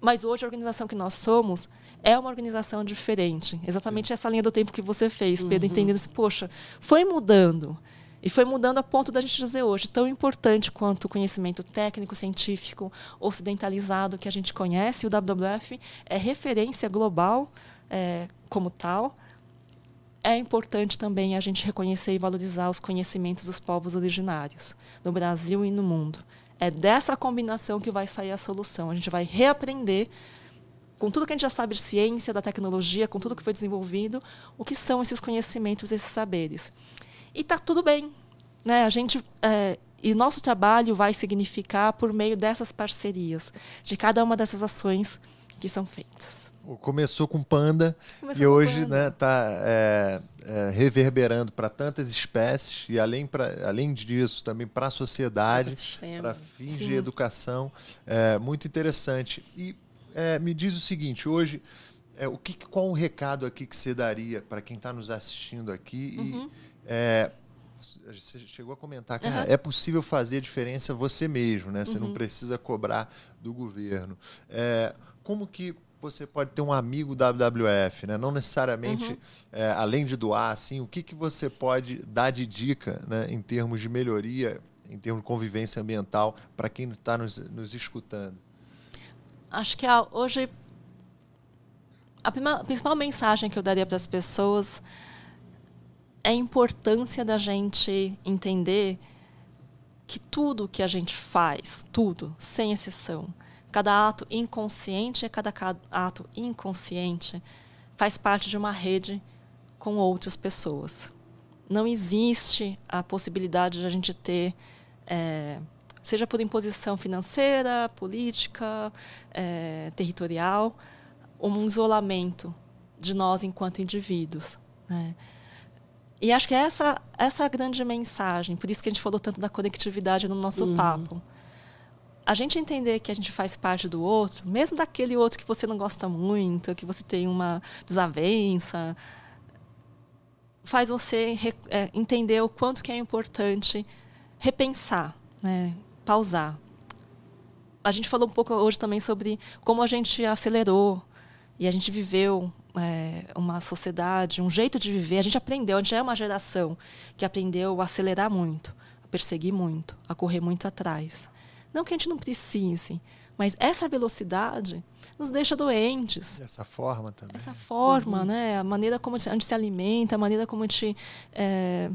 Mas hoje a organização que nós somos é uma organização diferente. Exatamente Sim. essa linha do tempo que você fez, Pedro, uhum. entendendo assim, poxa, foi mudando. E foi mudando a ponto da gente dizer hoje, tão importante quanto o conhecimento técnico, científico, ocidentalizado que a gente conhece, o WWF é referência global é, como tal, é importante também a gente reconhecer e valorizar os conhecimentos dos povos originários, no Brasil e no mundo. É dessa combinação que vai sair a solução. A gente vai reaprender, com tudo que a gente já sabe de ciência, da tecnologia, com tudo que foi desenvolvido, o que são esses conhecimentos, esses saberes. E está tudo bem. Né? A gente, é, e nosso trabalho vai significar por meio dessas parcerias, de cada uma dessas ações que são feitas. Começou com Panda Começou e hoje está Né, é, é, reverberando para tantas espécies e além, pra, além disso também para a sociedade, para fins Sim. de educação. É, muito interessante. E é, me diz o seguinte, hoje, é, o que, qual o recado aqui que você daria para quem está nos assistindo aqui? Uhum. E, é, você chegou a comentar que uhum. é possível fazer a diferença você mesmo, né? Você uhum. não precisa cobrar do governo. É, como que você pode ter um amigo WWF, né? Não necessariamente, uhum. é, além de doar, assim, o que, que você pode dar de dica, né, em termos de melhoria, em termos de convivência ambiental, para quem está nos, nos escutando? Acho que a, hoje a, prima, a principal mensagem que eu daria para as pessoas é a importância da gente entender que tudo que a gente faz, tudo, sem exceção, cada ato inconsciente é cada ato inconsciente faz parte de uma rede com outras pessoas. Não existe a possibilidade de a gente ter, é, seja por imposição financeira, política, é, territorial, um isolamento de nós enquanto indivíduos. Né? E acho que essa, essa é a grande mensagem, por isso que a gente falou tanto da conectividade no nosso uhum. papo. A gente entender que a gente faz parte do outro, mesmo daquele outro que você não gosta muito, que você tem uma desavença, faz você é, entender o quanto que é importante repensar, né? pausar. A gente falou um pouco hoje também sobre como a gente acelerou e a gente viveu é, uma sociedade, um jeito de viver. A gente aprendeu, a gente é uma geração que aprendeu a acelerar muito, a perseguir muito, a correr muito atrás. Não que a gente não precise, mas essa velocidade nos deixa doentes. Essa forma também. Essa forma, uhum. né? A maneira como a gente se alimenta, a maneira como a gente. É,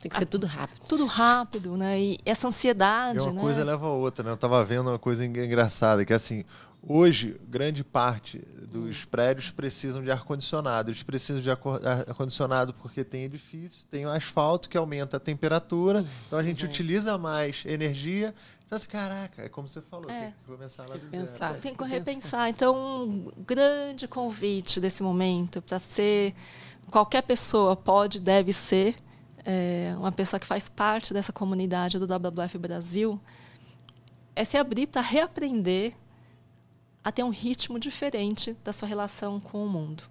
tem que ser tudo rápido. Tudo rápido, né? E essa ansiedade. E uma né? coisa leva a outra, né? Eu estava vendo uma coisa engraçada, que é assim, Hoje, grande parte dos prédios precisam de ar-condicionado. Eles precisam de ar-condicionado porque tem edifício, tem o asfalto que aumenta a temperatura, então a gente uhum. utiliza mais energia. Então, assim, caraca, é como você falou, é. tem que começar lá do Pensar. Tem que repensar. Então, um grande convite desse momento para ser qualquer pessoa pode, deve ser é, uma pessoa que faz parte dessa comunidade do WWF Brasil, é se abrir para reaprender a ter um ritmo diferente da sua relação com o mundo.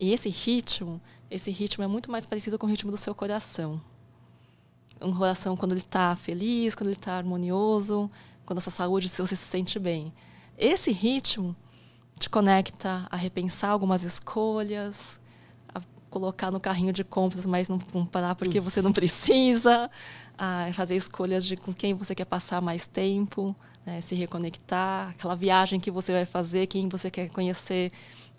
E esse ritmo, esse ritmo é muito mais parecido com o ritmo do seu coração. Um coração quando ele está feliz, quando ele está harmonioso, quando a sua saúde, se você se sente bem. Esse ritmo te conecta a repensar algumas escolhas, a colocar no carrinho de compras, mas não, parar porque você não precisa, a fazer escolhas de com quem você quer passar mais tempo, né, se reconectar, aquela viagem que você vai fazer, quem você quer conhecer,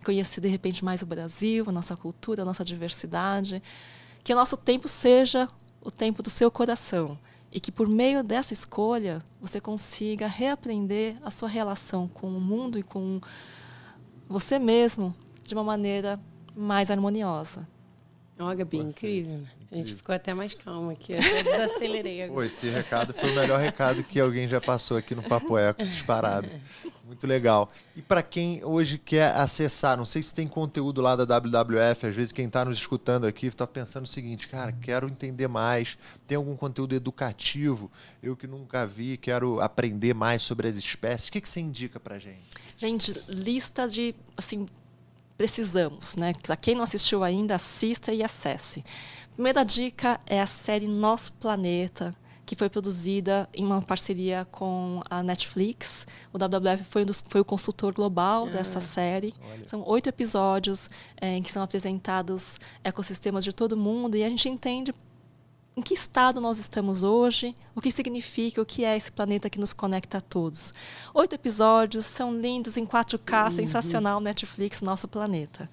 conhecer de repente mais o Brasil, a nossa cultura, a nossa diversidade, que o nosso tempo seja o tempo do seu coração e que por meio dessa escolha você consiga reaprender a sua relação com o mundo e com você mesmo de uma maneira mais harmoniosa. Ó, oh, Gabi, incrível. A gente ficou até mais calmo aqui, eu até desacelerei agora. Pô, esse recado foi o melhor recado que alguém já passou aqui no Papo Eco, disparado. Muito legal. E para quem hoje quer acessar, não sei se tem conteúdo lá da WWF, às vezes quem está nos escutando aqui está pensando o seguinte, cara, quero entender mais, tem algum conteúdo educativo, eu que nunca vi, quero aprender mais sobre as espécies, o que, que você indica para gente? Gente, lista de, assim, precisamos, né? Para quem não assistiu ainda, assista e acesse. Primeira dica é a série Nosso Planeta, que foi produzida em uma parceria com a Netflix. O WWF foi, um dos, foi o consultor global ah, dessa série. Olha. São oito episódios é, em que são apresentados ecossistemas de todo mundo e a gente entende em que estado nós estamos hoje, o que significa, o que é esse planeta que nos conecta a todos. Oito episódios, são lindos em 4K, uhum. sensacional, Netflix, Nosso Planeta.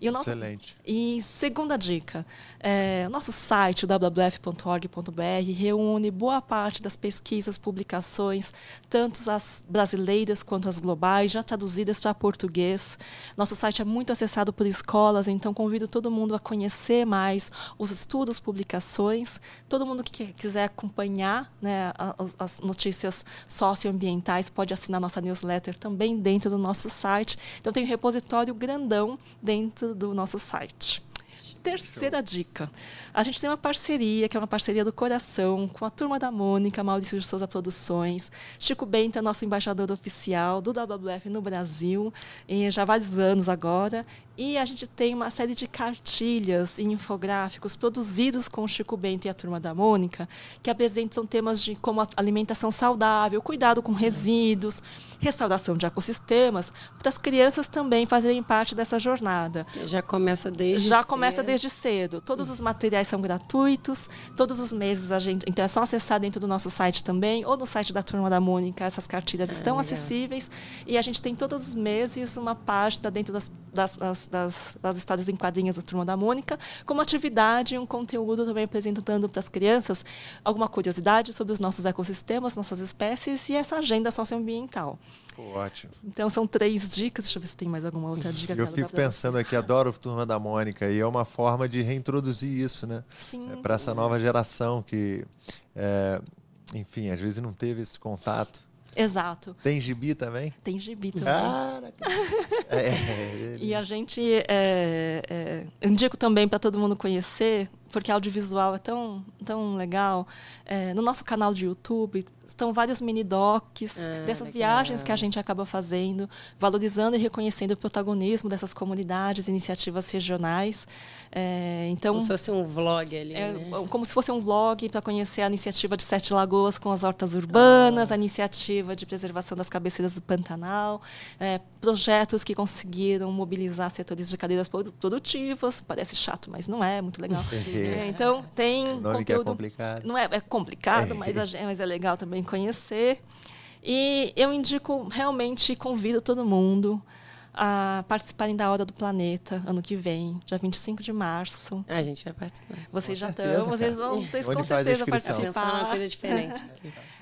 E o nosso, Excelente. E segunda dica, é, o nosso site, www.org.br, reúne boa parte das pesquisas, publicações, tanto as brasileiras quanto as globais, já traduzidas para português. Nosso site é muito acessado por escolas, então convido todo mundo a conhecer mais os estudos, publicações. Todo mundo que quiser acompanhar né, as notícias socioambientais pode assinar nossa newsletter também dentro do nosso site. Então tem um repositório grandão dentro do nosso site. Terceira dica. A gente tem uma parceria, que é uma parceria do coração, com a Turma da Mônica, Maurício de Souza Produções. Chico Bento é nosso embaixador oficial do WWF no Brasil, já há vários anos agora. E a gente tem uma série de cartilhas e infográficos produzidos com o Chico Bento e a Turma da Mônica, que apresentam temas de como alimentação saudável, cuidado com resíduos, restauração de ecossistemas, para as crianças também fazerem parte dessa jornada. Já começa desde Já cedo. começa desde cedo. Todos os materiais são gratuitos, todos os meses a gente. Então é só acessar dentro do nosso site também, ou no site da Turma da Mônica, essas cartilhas ah, estão legal. acessíveis. E a gente tem todos os meses uma página dentro das, das, das das, histórias em quadrinhos da Turma da Mônica, como atividade, um conteúdo também apresentando para as crianças alguma curiosidade sobre os nossos ecossistemas, nossas espécies e essa agenda socioambiental. Ótimo. Então são três dicas. Deixa eu ver se tem mais alguma outra dica. Eu fico pensando aqui, adoro Turma da Mônica e é uma forma de reintroduzir isso, né? Sim. É, para essa nova geração que, é, enfim, às vezes não teve esse contato. Exato. Tem gibi também? Tem gibi também. Cara, é, é, e a gente é, é, indico também para todo mundo conhecer porque audiovisual é tão, tão legal. É, no nosso canal de YouTube estão vários mini docs ah, dessas legal. viagens que a gente acaba fazendo, valorizando e reconhecendo o protagonismo dessas comunidades, iniciativas regionais. É, então, como se fosse um vlog ali. É, né? Como se fosse um vlog para conhecer a iniciativa de Sete Lagoas com as hortas urbanas, ah. a iniciativa de preservação das cabeceiras do Pantanal, é, projetos que conseguiram mobilizar setores de cadeiras produtivas. Parece chato, mas não é, muito legal. É, então tem o nome conteúdo. é complicado. Não é, é complicado, mas, a, mas é legal também conhecer. E eu indico realmente convido todo mundo a participarem da Hora do Planeta ano que vem, dia 25 de março. A gente vai participar. Vocês com já estão, vocês vão, vocês com certeza participar. É uma coisa diferente.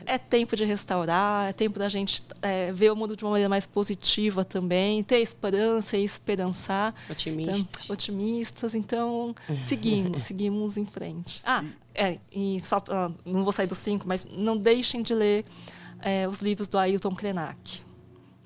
é tempo de restaurar, é tempo da gente é, ver o mundo de uma maneira mais positiva também, ter esperança e esperançar. Otimistas. Então, otimistas. Então, seguimos, seguimos em frente. Ah, é, e só, uh, não vou sair dos cinco, mas não deixem de ler é, os livros do Ailton Krenak.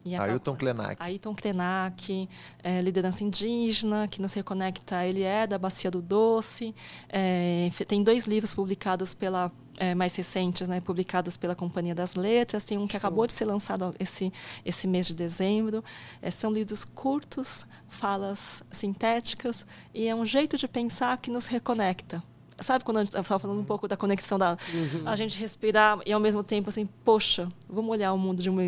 E Ailton Krenak. Ailton Krenak, é, liderança indígena, que nos reconecta, ele é da Bacia do Doce. É, tem dois livros publicados pela, é, mais recentes, né, publicados pela Companhia das Letras. Tem um que acabou de ser lançado esse, esse mês de dezembro. É, são livros curtos, falas sintéticas, e é um jeito de pensar que nos reconecta sabe quando a gente estava falando um pouco da conexão da uhum. a gente respirar e ao mesmo tempo assim poxa vamos olhar o mundo de uma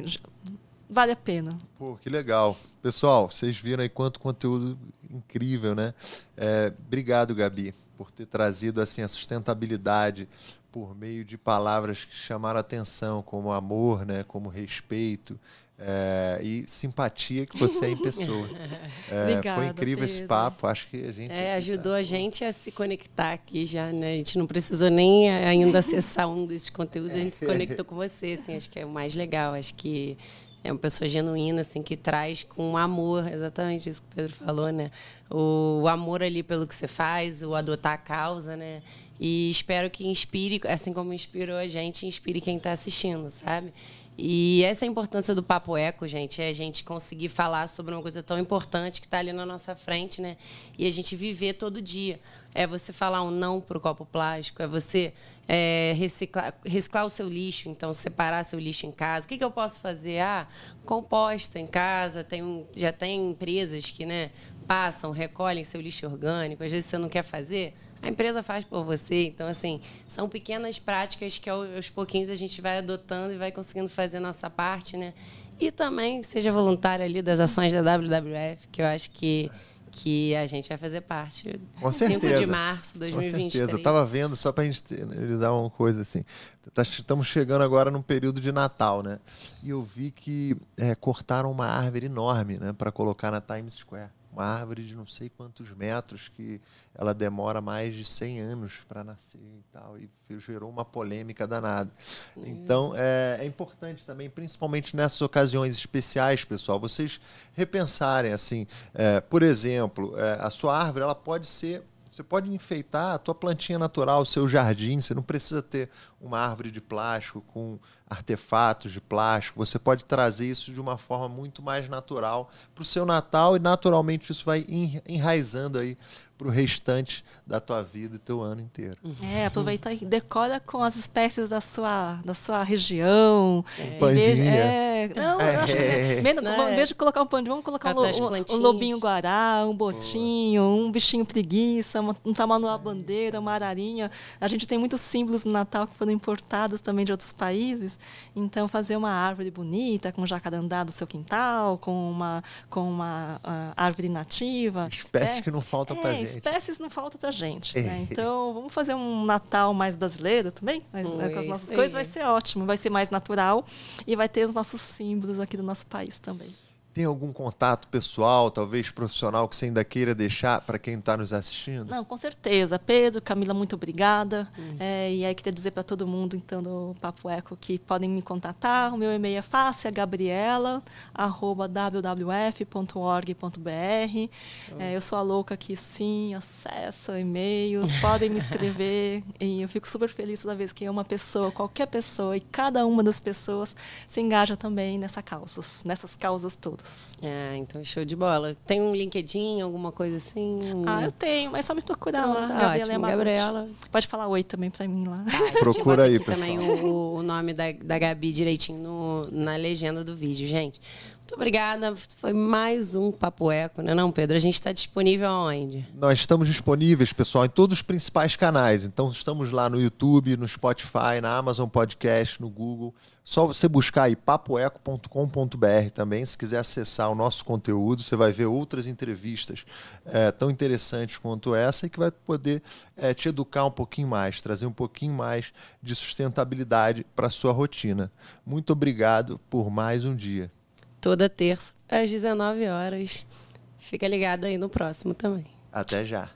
vale a pena. Pô, que legal. Pessoal, vocês viram aí quanto conteúdo incrível, né? É, obrigado, Gabi, por ter trazido assim a sustentabilidade por meio de palavras que chamaram atenção, como amor, né? como respeito. É, e simpatia que você é em pessoa. É, Obrigada, foi incrível Pedro. esse papo, acho que a gente. É, ajudou a gente a se conectar aqui já, né? A gente não precisou nem ainda acessar um desses conteúdos, a gente se conectou com você, assim, acho que é o mais legal. Acho que é uma pessoa genuína, assim, que traz com amor, exatamente isso que o Pedro falou, né? O, amor ali pelo que você faz, o adotar a causa, né? E espero que inspire, assim como inspirou a gente, inspire quem está assistindo, sabe? E essa é a importância do Papo Eco, gente, é a gente conseguir falar sobre uma coisa tão importante que está ali na nossa frente, né? E a gente viver todo dia. É você falar um não para o copo plástico, é você é, reciclar, reciclar o seu lixo, então separar seu lixo em casa. O que, que eu posso fazer? Ah, composta em casa, tem, já tem empresas que né, passam, recolhem seu lixo orgânico, às vezes você não quer fazer, a empresa faz por você. Então, assim, são pequenas práticas que aos pouquinhos a gente vai adotando e vai conseguindo fazer a nossa parte, né? E também seja voluntário ali das ações da WWF, que eu acho que que a gente vai fazer parte. Com certeza. 5 de março de 2023. Com certeza. Eu estava vendo, só para a gente analisar uma coisa assim. Tá, estamos chegando agora no período de Natal, né? E eu vi que é, cortaram uma árvore enorme né, para colocar na Times Square uma árvore de não sei quantos metros que ela demora mais de 100 anos para nascer e tal e gerou uma polêmica danada. Uhum. Então é, é, importante também, principalmente nessas ocasiões especiais, pessoal, vocês repensarem assim, é, por exemplo, é, a sua árvore ela pode ser você pode enfeitar a tua plantinha natural, o seu jardim. Você não precisa ter uma árvore de plástico com artefatos de plástico. Você pode trazer isso de uma forma muito mais natural para o seu Natal e naturalmente isso vai enraizando aí para o restante da tua vida e teu ano inteiro. É, aproveita e decora com as espécies da sua, da sua região. É. Pandinha. É, não, é. Menos, não, em vez de colocar um pandinho, vamos colocar um, um, um, lobinho guará, um botinho, um bichinho preguiça, um tamanho bandeira, uma ararinha. A gente tem muitos símbolos no Natal que foram importados também de outros países. Então, fazer uma árvore bonita, com jacarandá do seu quintal, com uma, com uma uh, árvore nativa. Espécies é, que não faltam para gente espécies não faltam da gente. Né? É. Então, vamos fazer um Natal mais brasileiro também? Mas, né, com as nossas coisas vai ser ótimo, vai ser mais natural e vai ter os nossos símbolos aqui do nosso país também. Tem algum contato pessoal, talvez profissional, que você ainda queira deixar para quem está nos assistindo? Não, com certeza. Pedro, Camila, muito obrigada. Hum. É, e aí queria dizer para todo mundo, então, do Papo Eco, que podem me contatar. O meu e-mail é fácil, é gabriela.wf.org.br. É, eu sou a louca que, sim, acessa e-mails, podem me escrever. e eu fico super feliz toda vez que uma pessoa, qualquer pessoa, e cada uma das pessoas se engaja também nessa causas, nessas causas todas. Ah, então show de bola. Tem um LinkedIn, alguma coisa assim? Ah, eu tenho, mas só me procurar lá. Tá Gabriela, ótimo, Gabriela. Pode falar oi também pra mim lá. Tá, Procura aí, pessoal. também o, o nome da, da Gabi direitinho no, na legenda do vídeo, gente. Muito obrigada. Foi mais um Papo Eco, né não, Pedro? A gente está disponível aonde? Nós estamos disponíveis, pessoal, em todos os principais canais. Então, estamos lá no YouTube, no Spotify, na Amazon Podcast, no Google. Só você buscar aí papoeco.com.br também, se quiser acessar o nosso conteúdo, você vai ver outras entrevistas é, tão interessantes quanto essa e que vai poder é, te educar um pouquinho mais, trazer um pouquinho mais de sustentabilidade para a sua rotina. Muito obrigado por mais um dia toda terça às 19 horas. Fica ligado aí no próximo também. Até já.